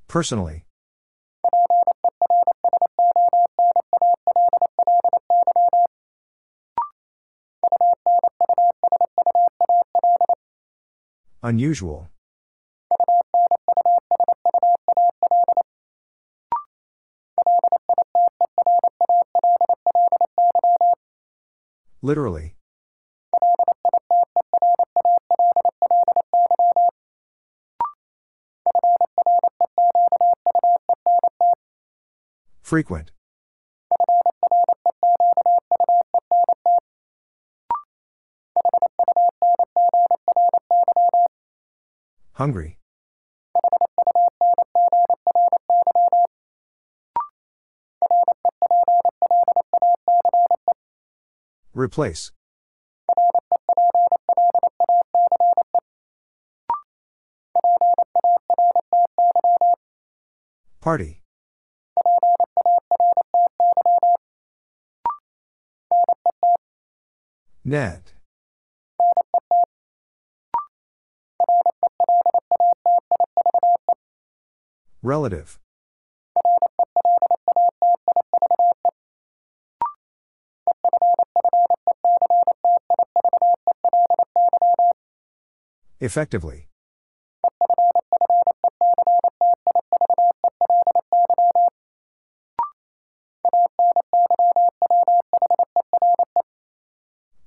Personally. Unusual. Literally. Frequent. Hungry. Replace. Party. Net. Relative. Effectively.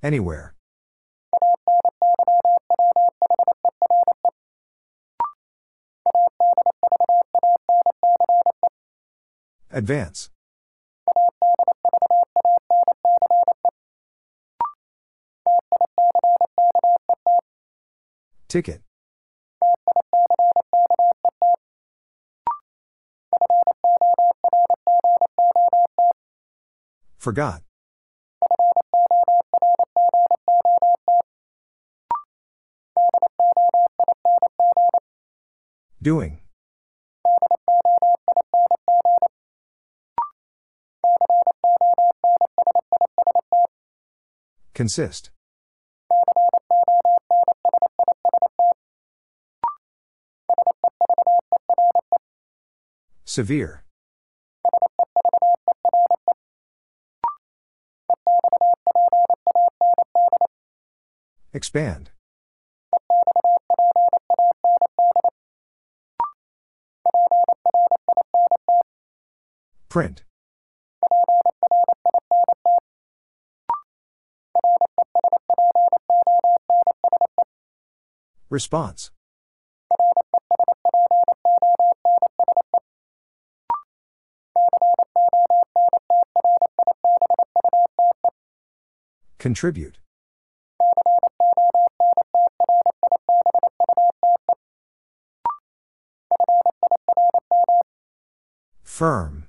Anywhere. Advance. Ticket. Forgot. Doing. Consist. Severe. Expand. Print. Response. Contribute. Firm.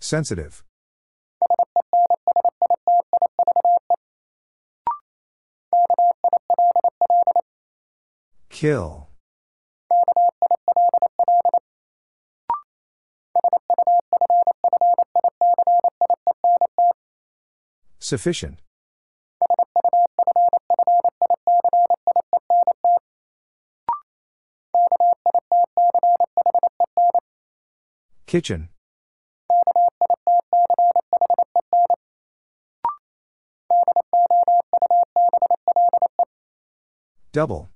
Sensitive. Kill. Sufficient. Kitchen. Double.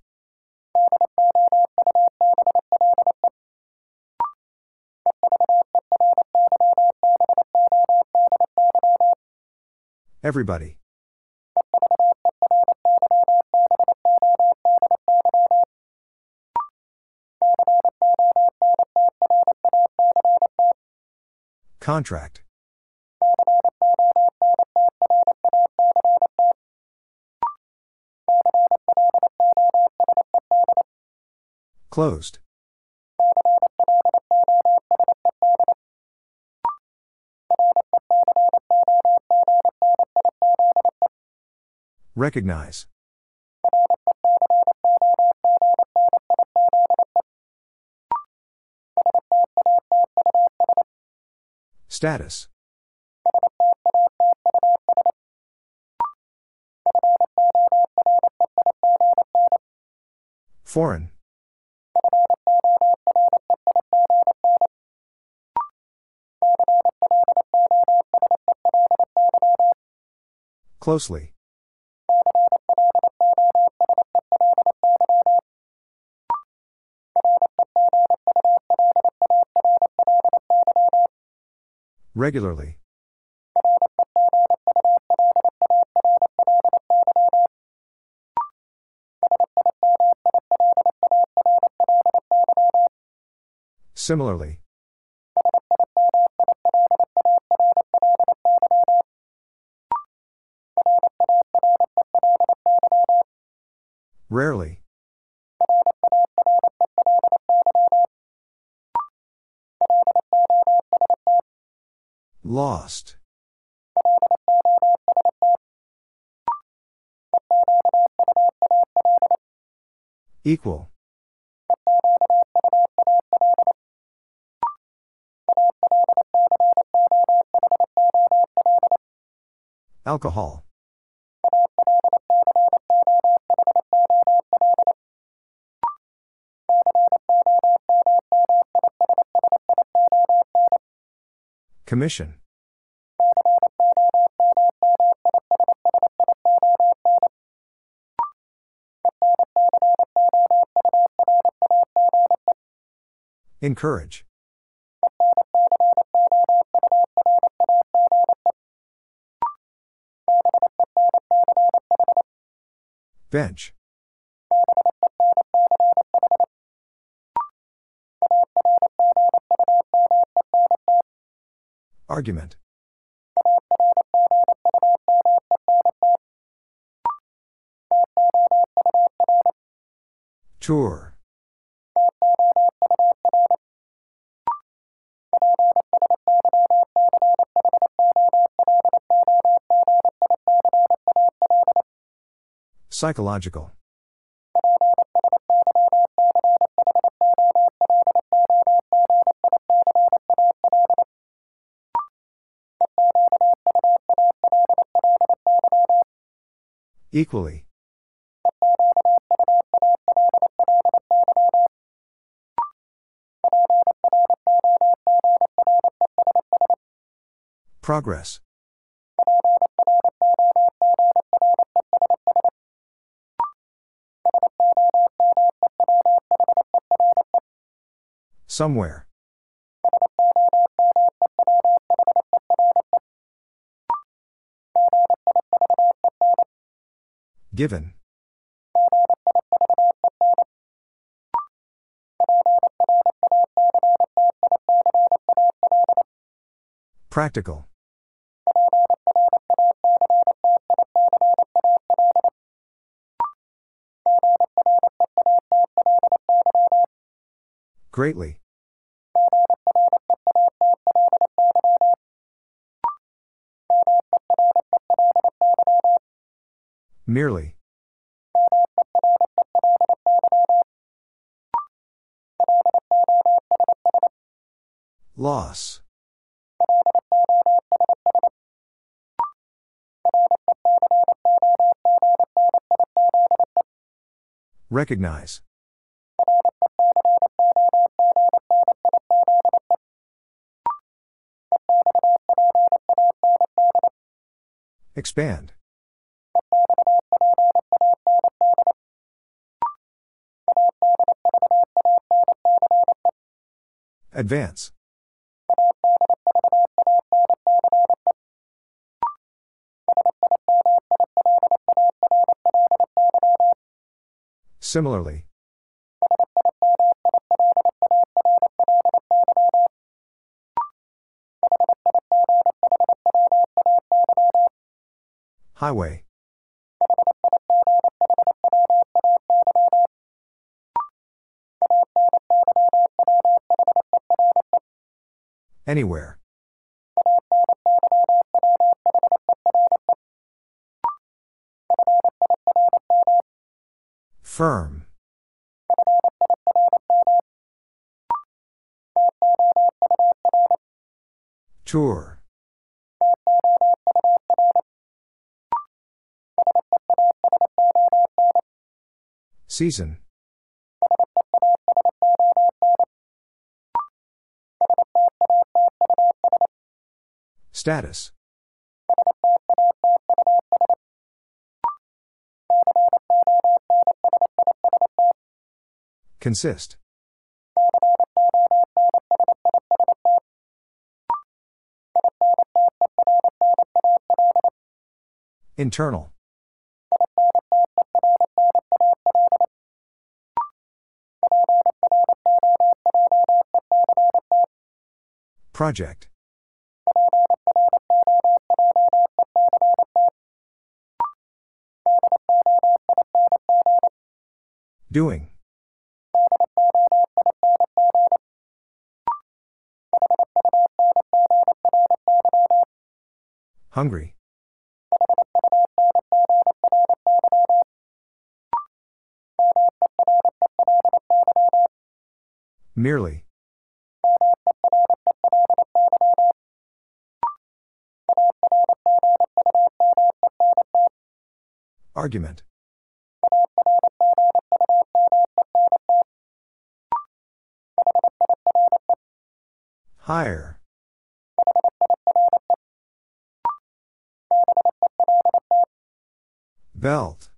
Everybody. Contract. Closed. Recognize. Status. Foreign. Closely. Regularly. Similarly. Rarely. Lost. Equal. Alcohol. Commission. Encourage. Bench. Argument. Tour. Psychological. Equally. Progress. Somewhere. Given. Practical. Greatly. Merely. Loss. Recognize. Expand. Advance. Similarly. Highway. Anywhere. Firm. Tour. Season. Status. Consist. Internal. Project. Doing. Hungry. Merely. Argument. Higher. Belt.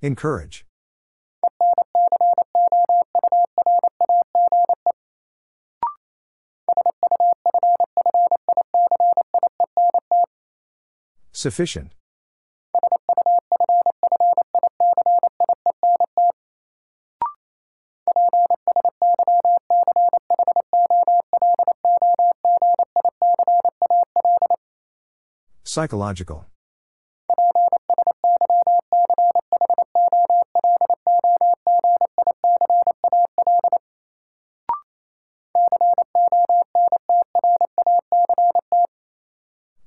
Encourage. Sufficient. Psychological.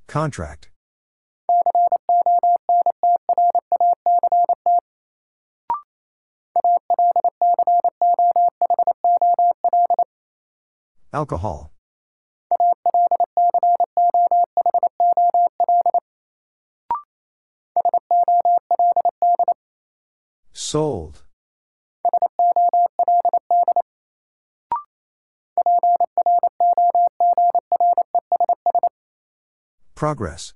Contract. Alcohol. Sold. Progress.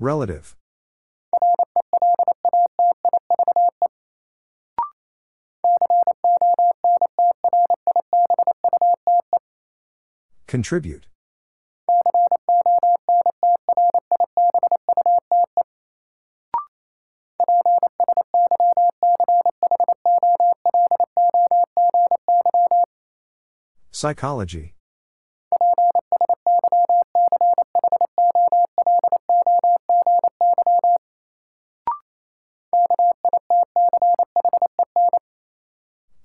Relative. Contribute. Psychology.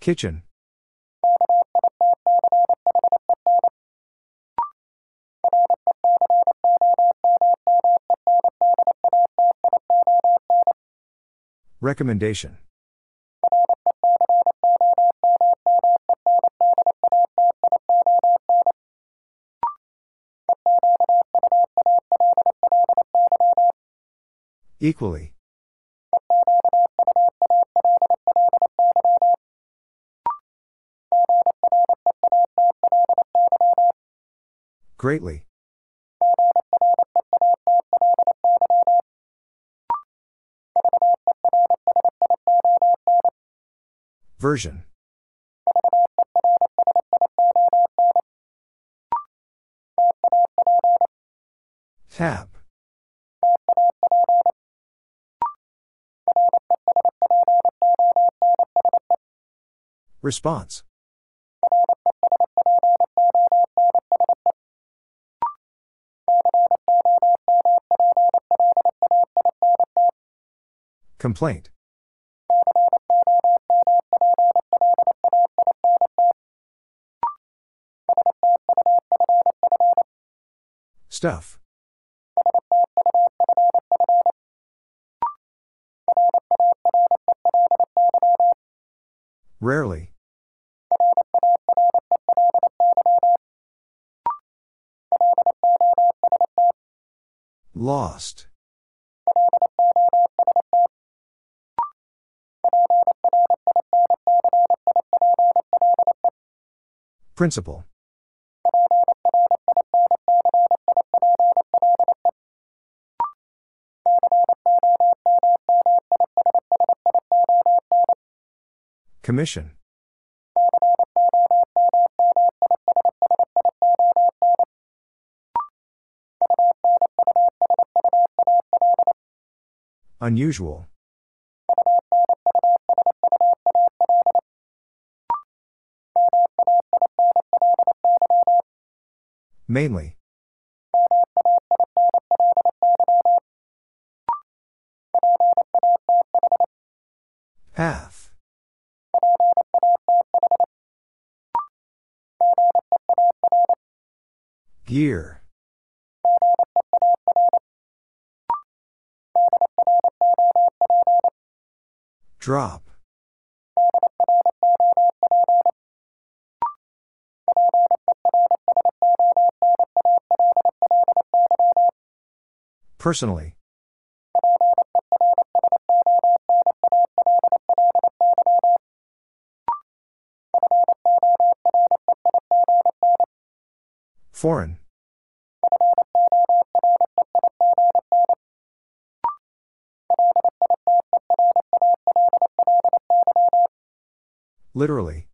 Kitchen. Recommendation. Equally. Greatly. Version Tap. Response. Complaint. Stuff. Rarely. Lost. Principle. Commission. Unusual. Mainly. Drop. Personally. Foreign. Literally.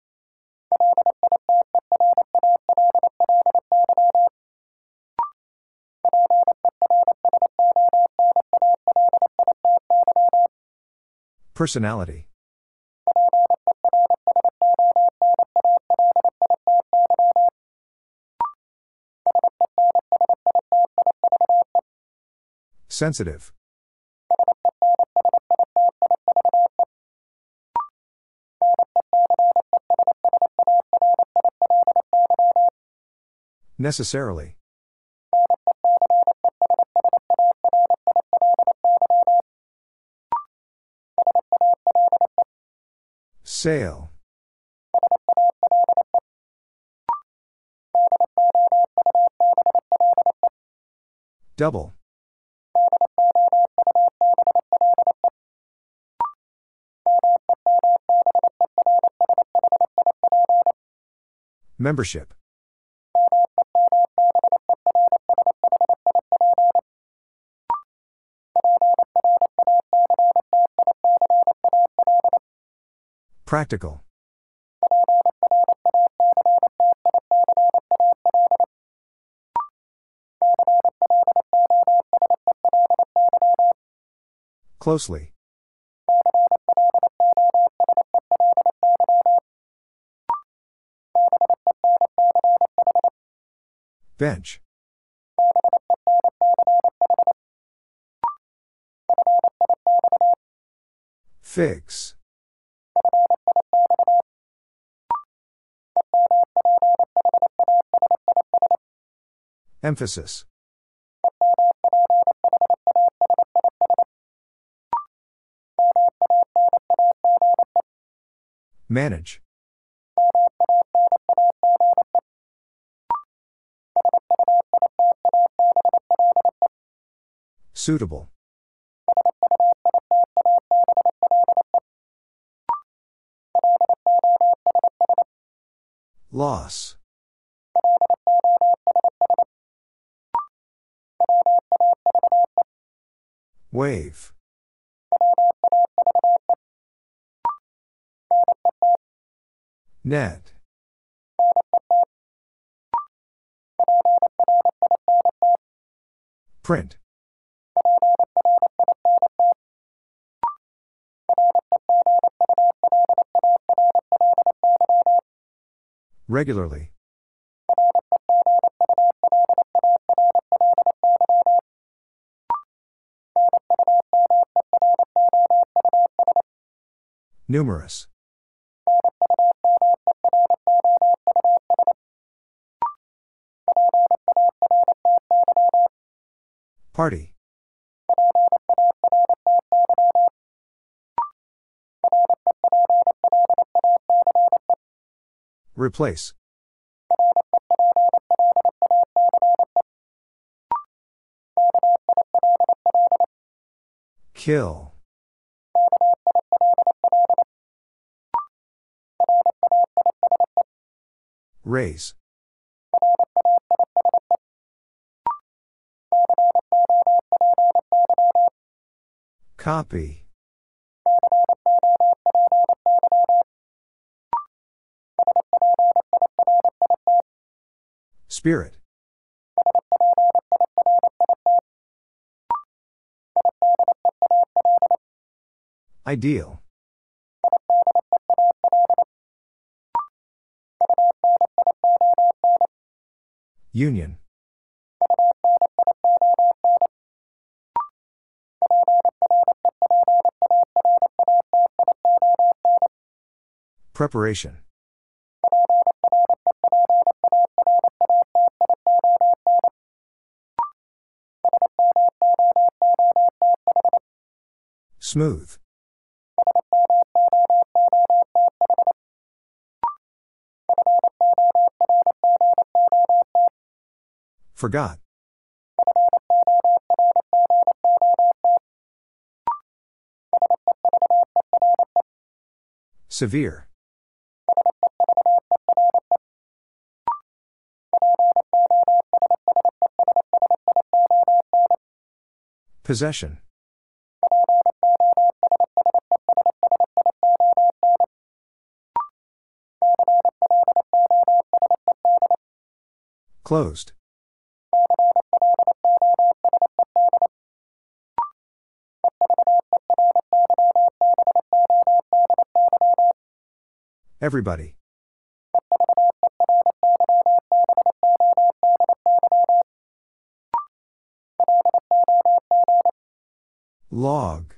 Personality. Sensitive. Necessarily. Sail. Double. Membership. Practical. Closely. Bench. Fix. Emphasis. Manage. Suitable. Loss. Wave. Net. Print. Regularly. Numerous. Party. Replace. Kill. Raise. Copy. Spirit. Ideal. Union. Preparation. Smooth. Forgot. Severe. Possession. Closed. Everybody. Log.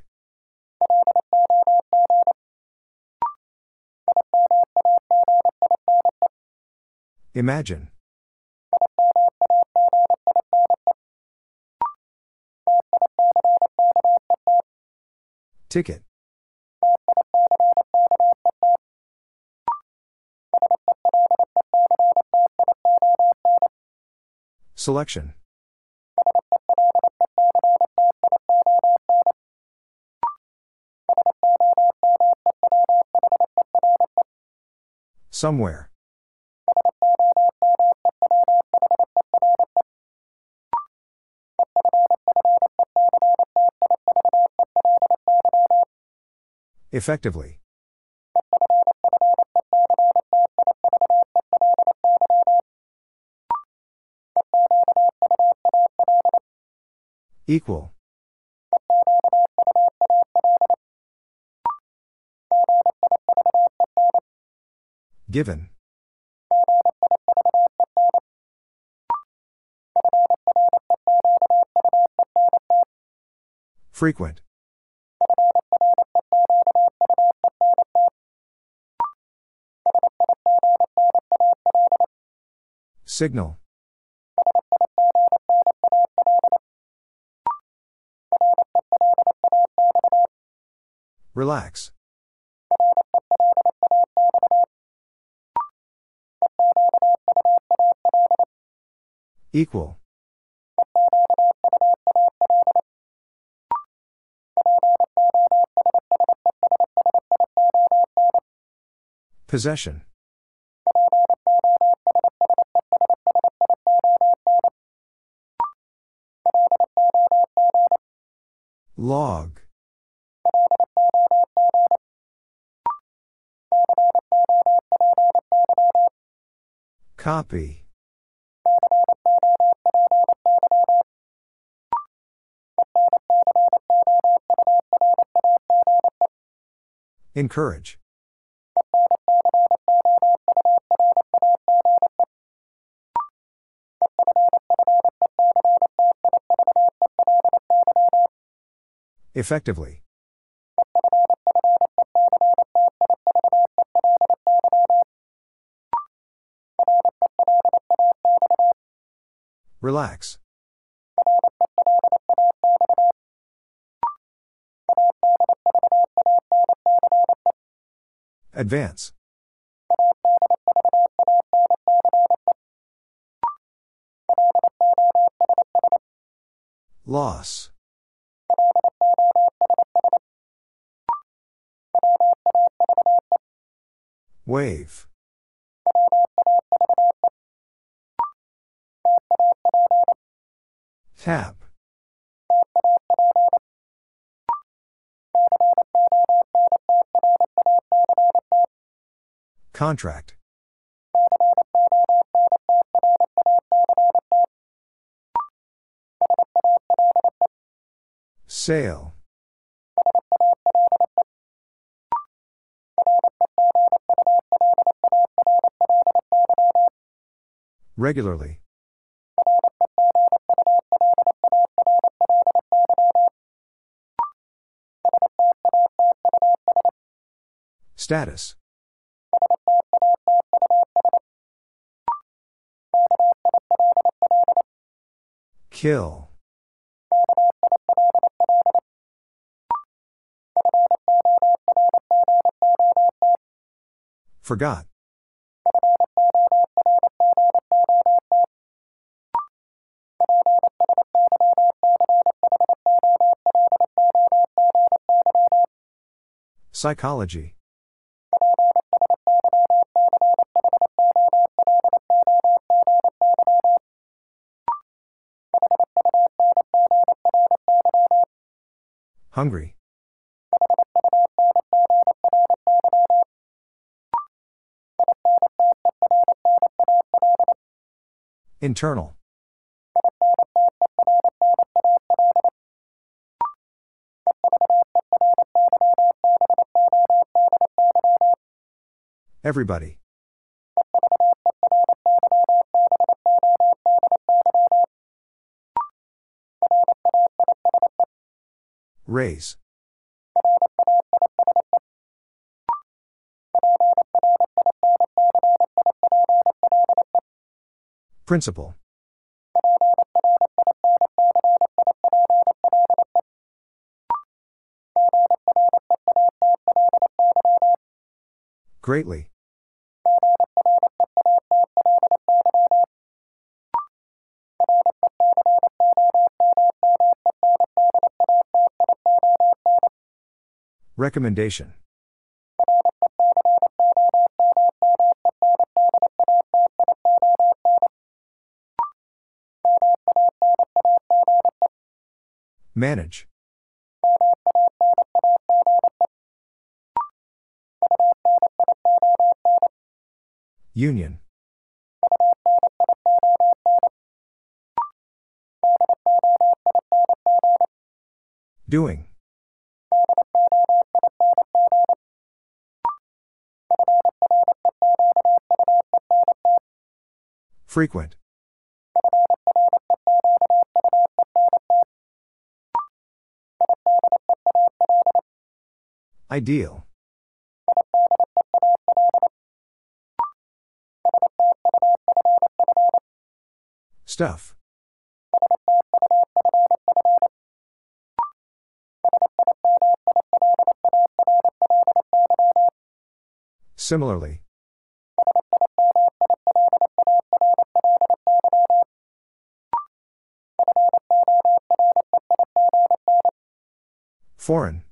Imagine. Ticket. Selection. Somewhere. Effectively. Equal. Given. Frequent. Signal. Relax. Equal. Possession. Log. Copy. Encourage. Effectively. Relax. Advance. Loss. Wave. Tap. Contract. Sale. Regularly. Status. Kill. Forgot. Psychology. Hungry. Internal. Everybody. Raise. Principle. Greatly. Recommendation. Manage. Union. Doing. Frequent. Ideal. Stuff. Similarly. Foreign.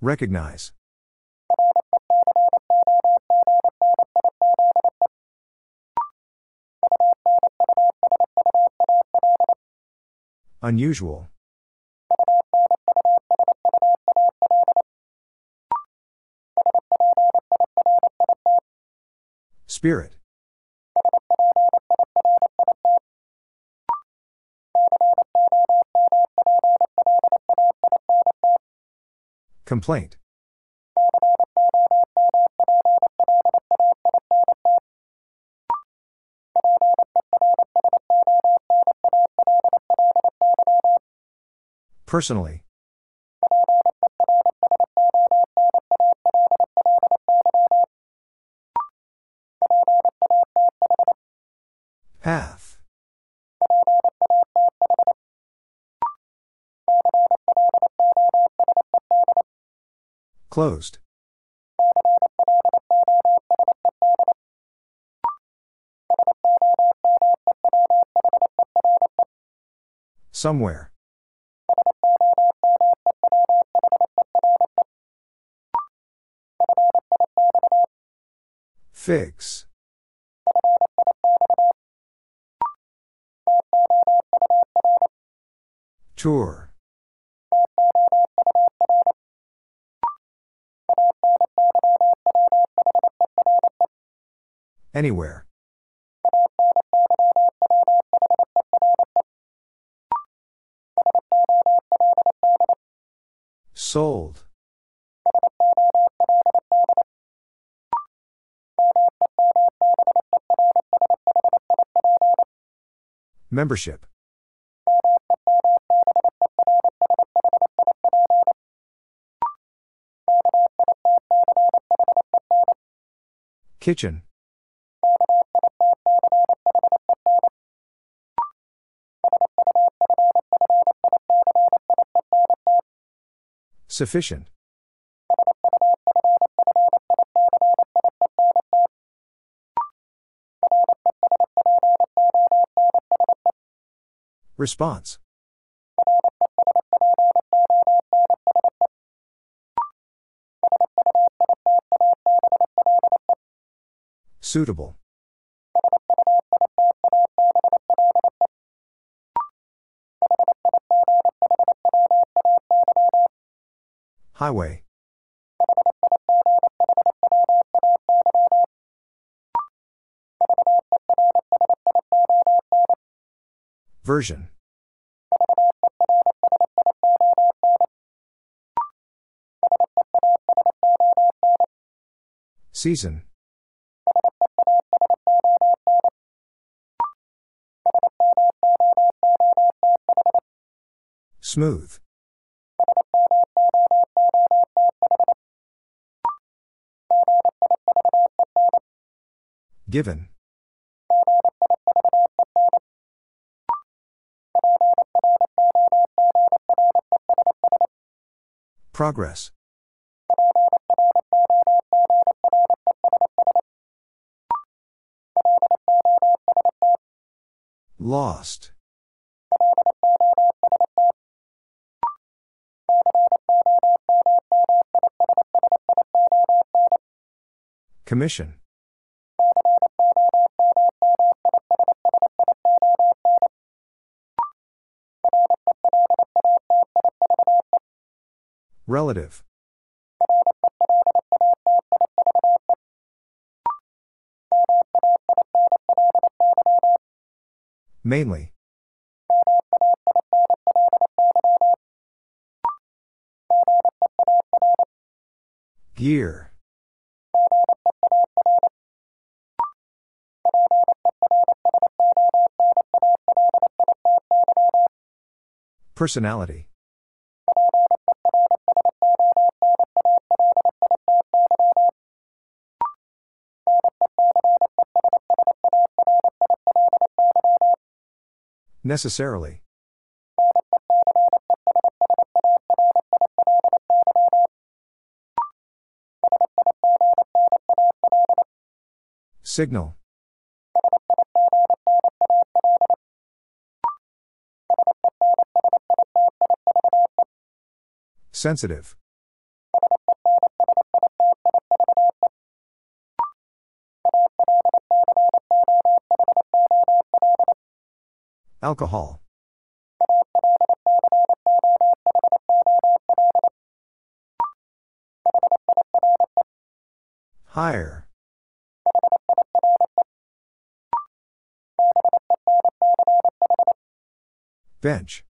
Recognize. Unusual. Spirit. Complaint. Personally. Closed. Somewhere. Fix. Tour. Anywhere. Sold. Membership. Kitchen. Sufficient. Response. Suitable. Highway. Version. Season. Smooth. Given. Progress. Lost. Commission. Relative. Mainly. Gear. Personality. Necessarily. Signal. Sensitive. Alcohol. Higher. Bench.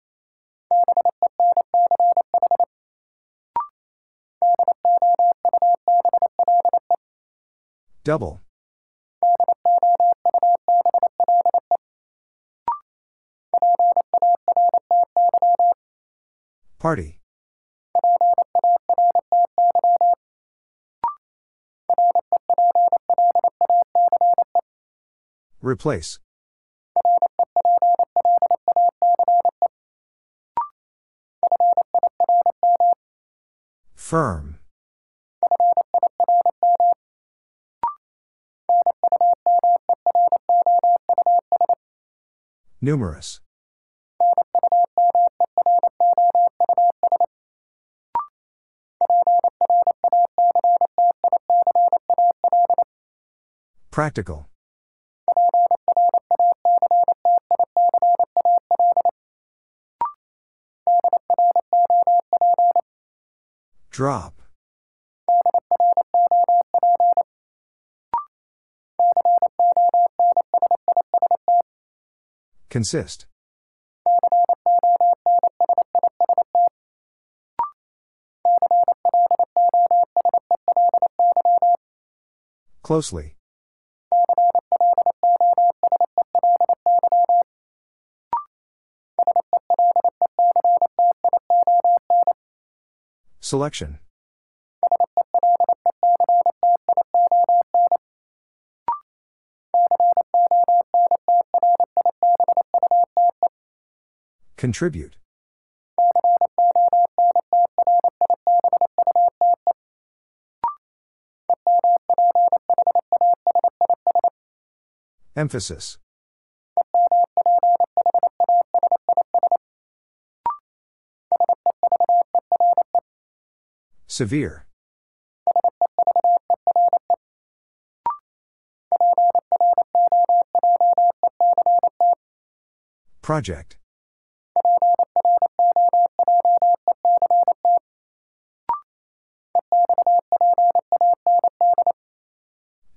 Double. Party. Replace. Firm. Numerous. Practical. Drop. Consist. Closely. Selection. Contribute. Emphasis. Severe. Project.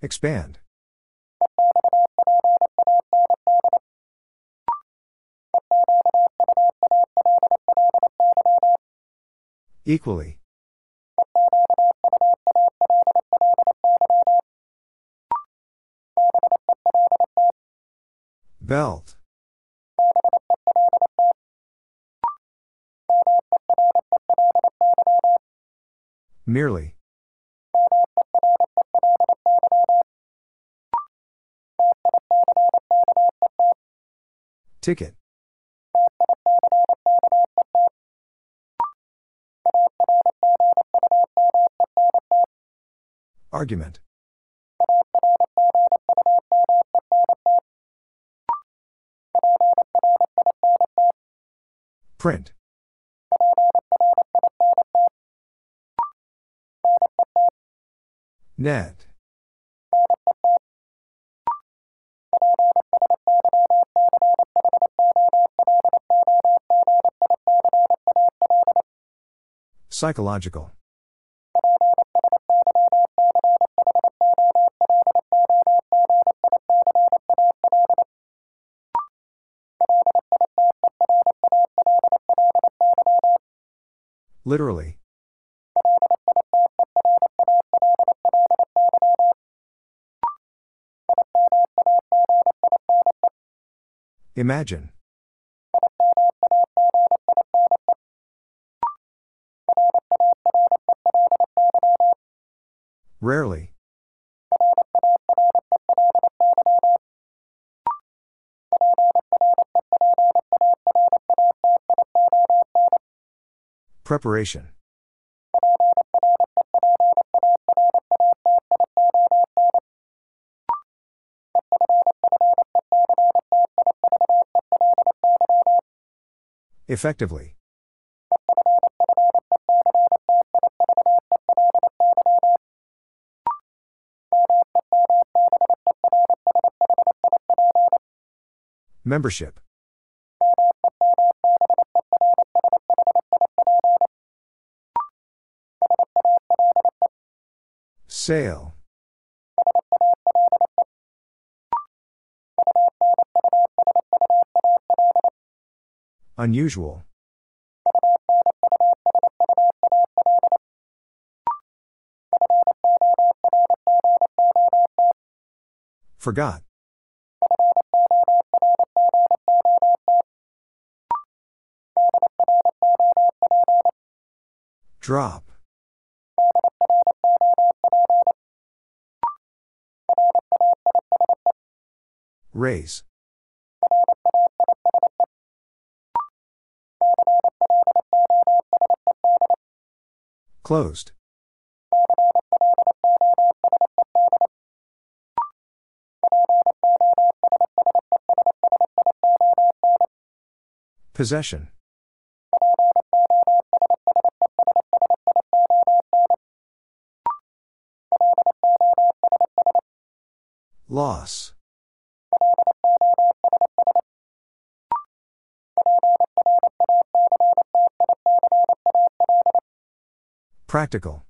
Expand. Equally. Belt. Merely. Ticket. Argument. Print. Net. Psychological. Literally. Imagine. Rarely. Preparation. Effectively. Membership. Sale. Unusual. Forgot. Drop. Raise. Closed. Possession. Loss. Practical.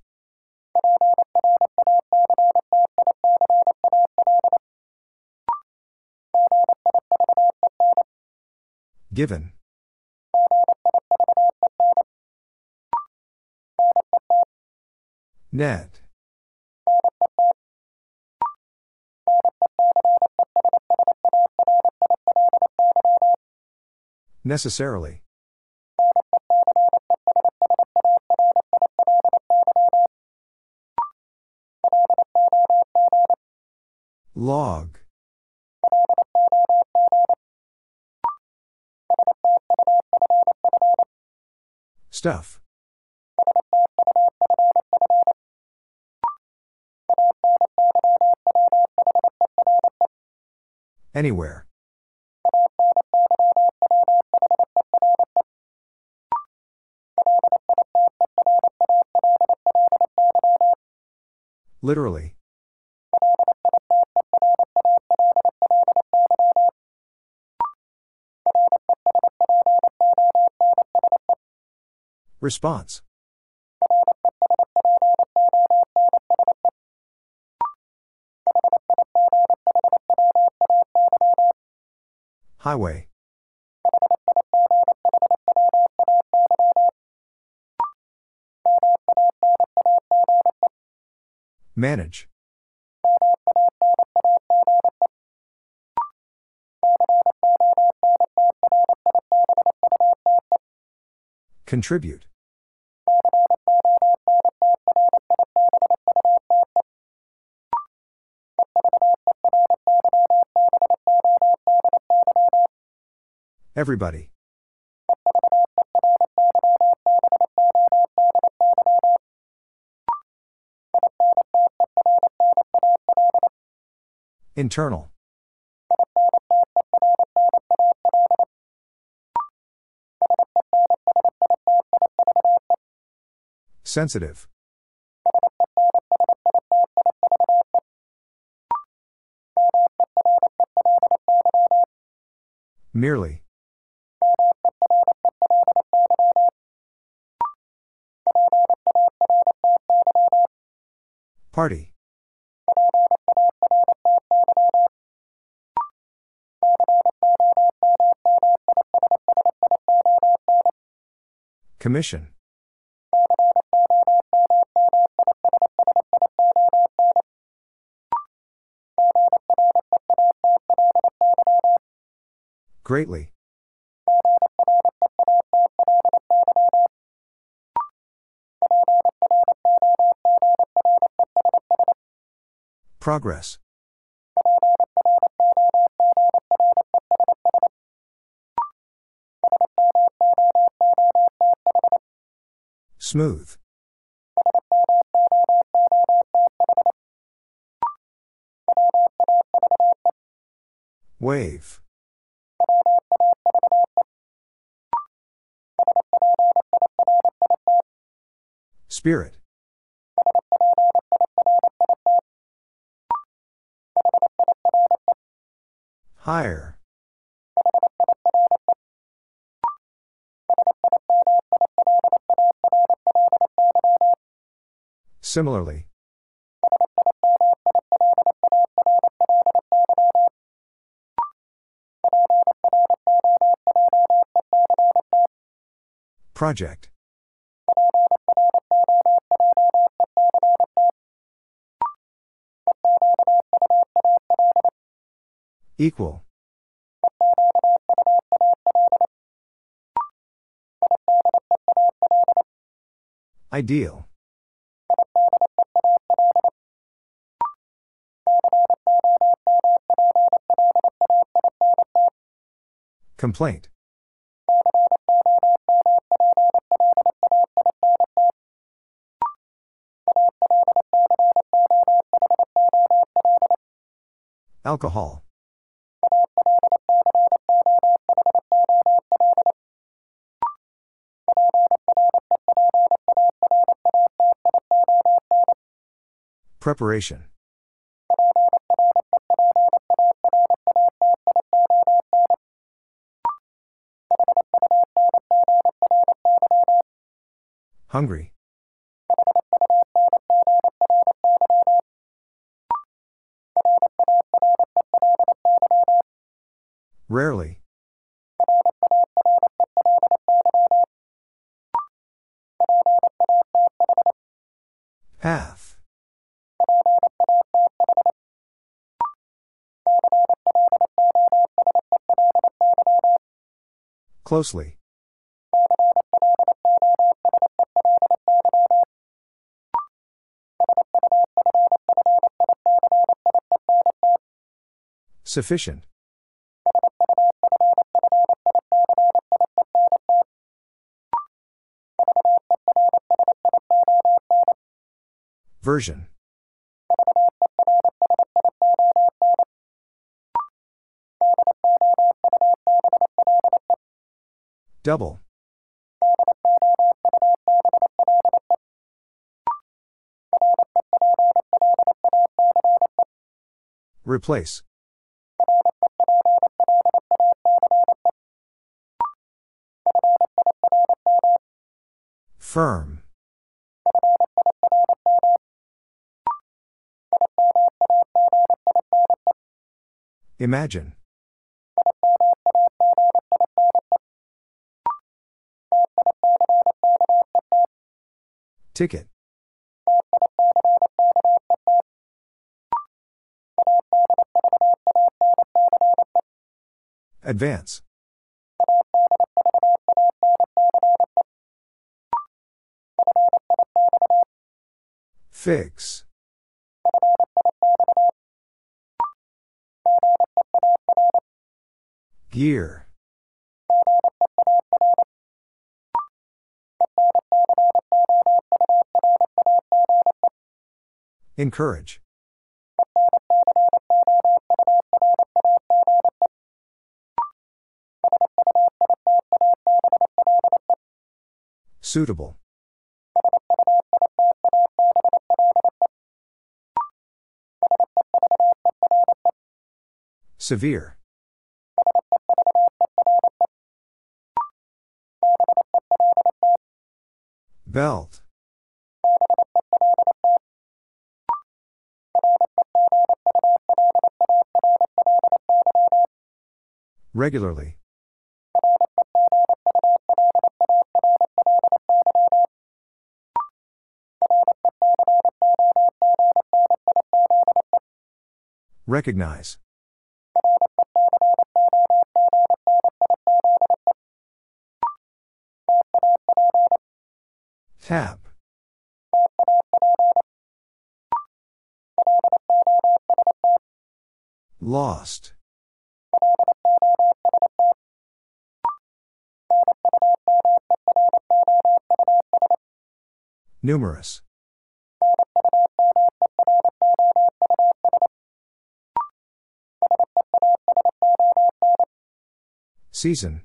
Given. Net. Necessarily. Log. Stuff. Anywhere. Literally. Response. Highway. Manage. Contribute. Everybody. Internal. Sensitive. Merely. Party. Commission. Greatly. Progress. Smooth. Wave. Spirit. Higher. Similarly. Project. Equal. Ideal. Complaint. Alcohol. Preparation. Hungry. Rarely. Path. Closely. Sufficient. Version. Double. Replace. Firm. Imagine. Ticket. Advance. Fix. Gear. Encourage. Suitable. Severe. Belt. Regularly. Recognize. Tap. Lost. Numerous. Season.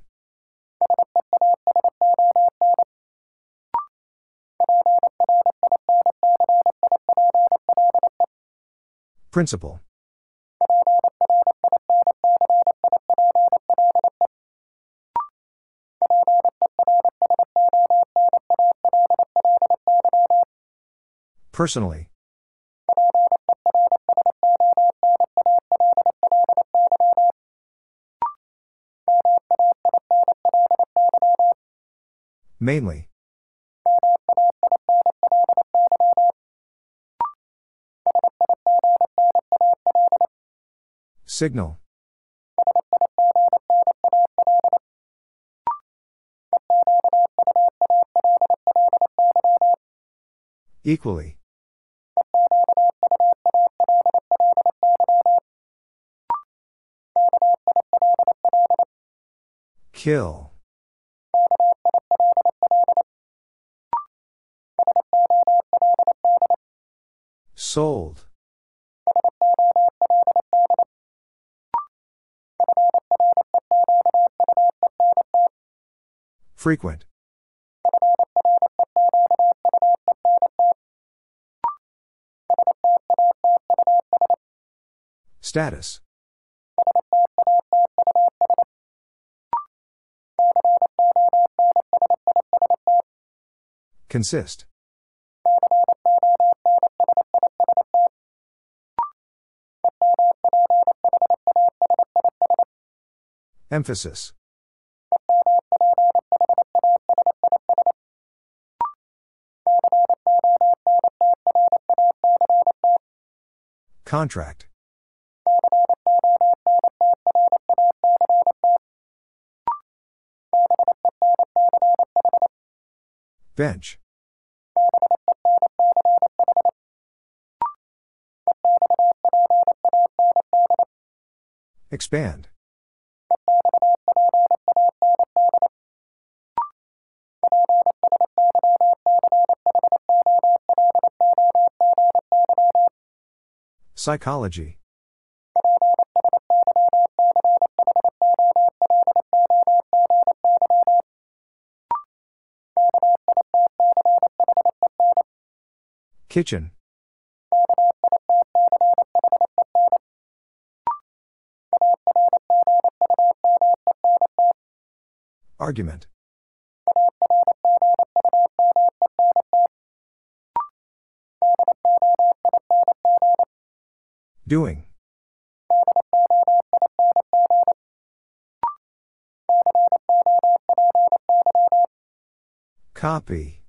Principle. Personally. Mainly. Signal. Equally. Kill. Sold. Frequent. Status. Consist. Emphasis. Contract. Bench. Expand. Psychology. Kitchen. Argument. Doing. Copy.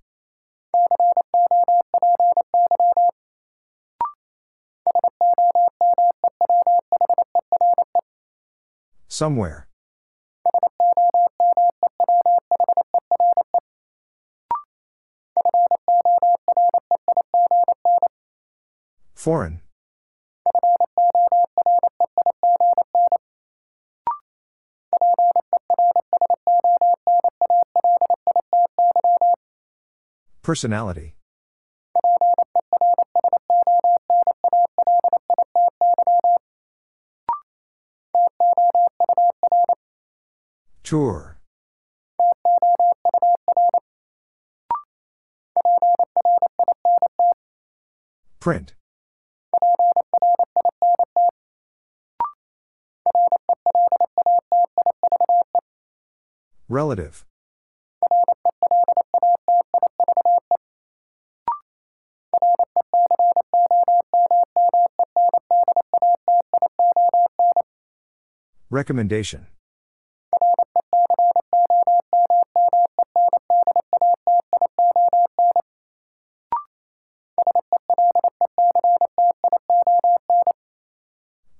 Somewhere. Foreign. Personality. Tour. Print. Relative. Recommendation.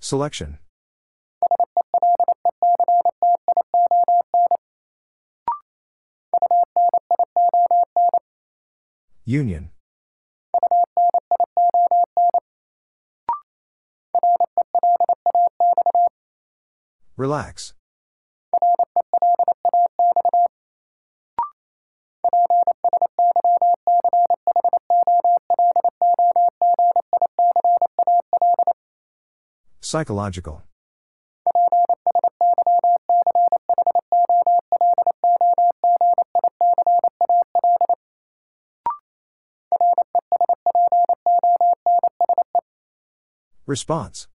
Selection. Union. Relax. Psychological. Response.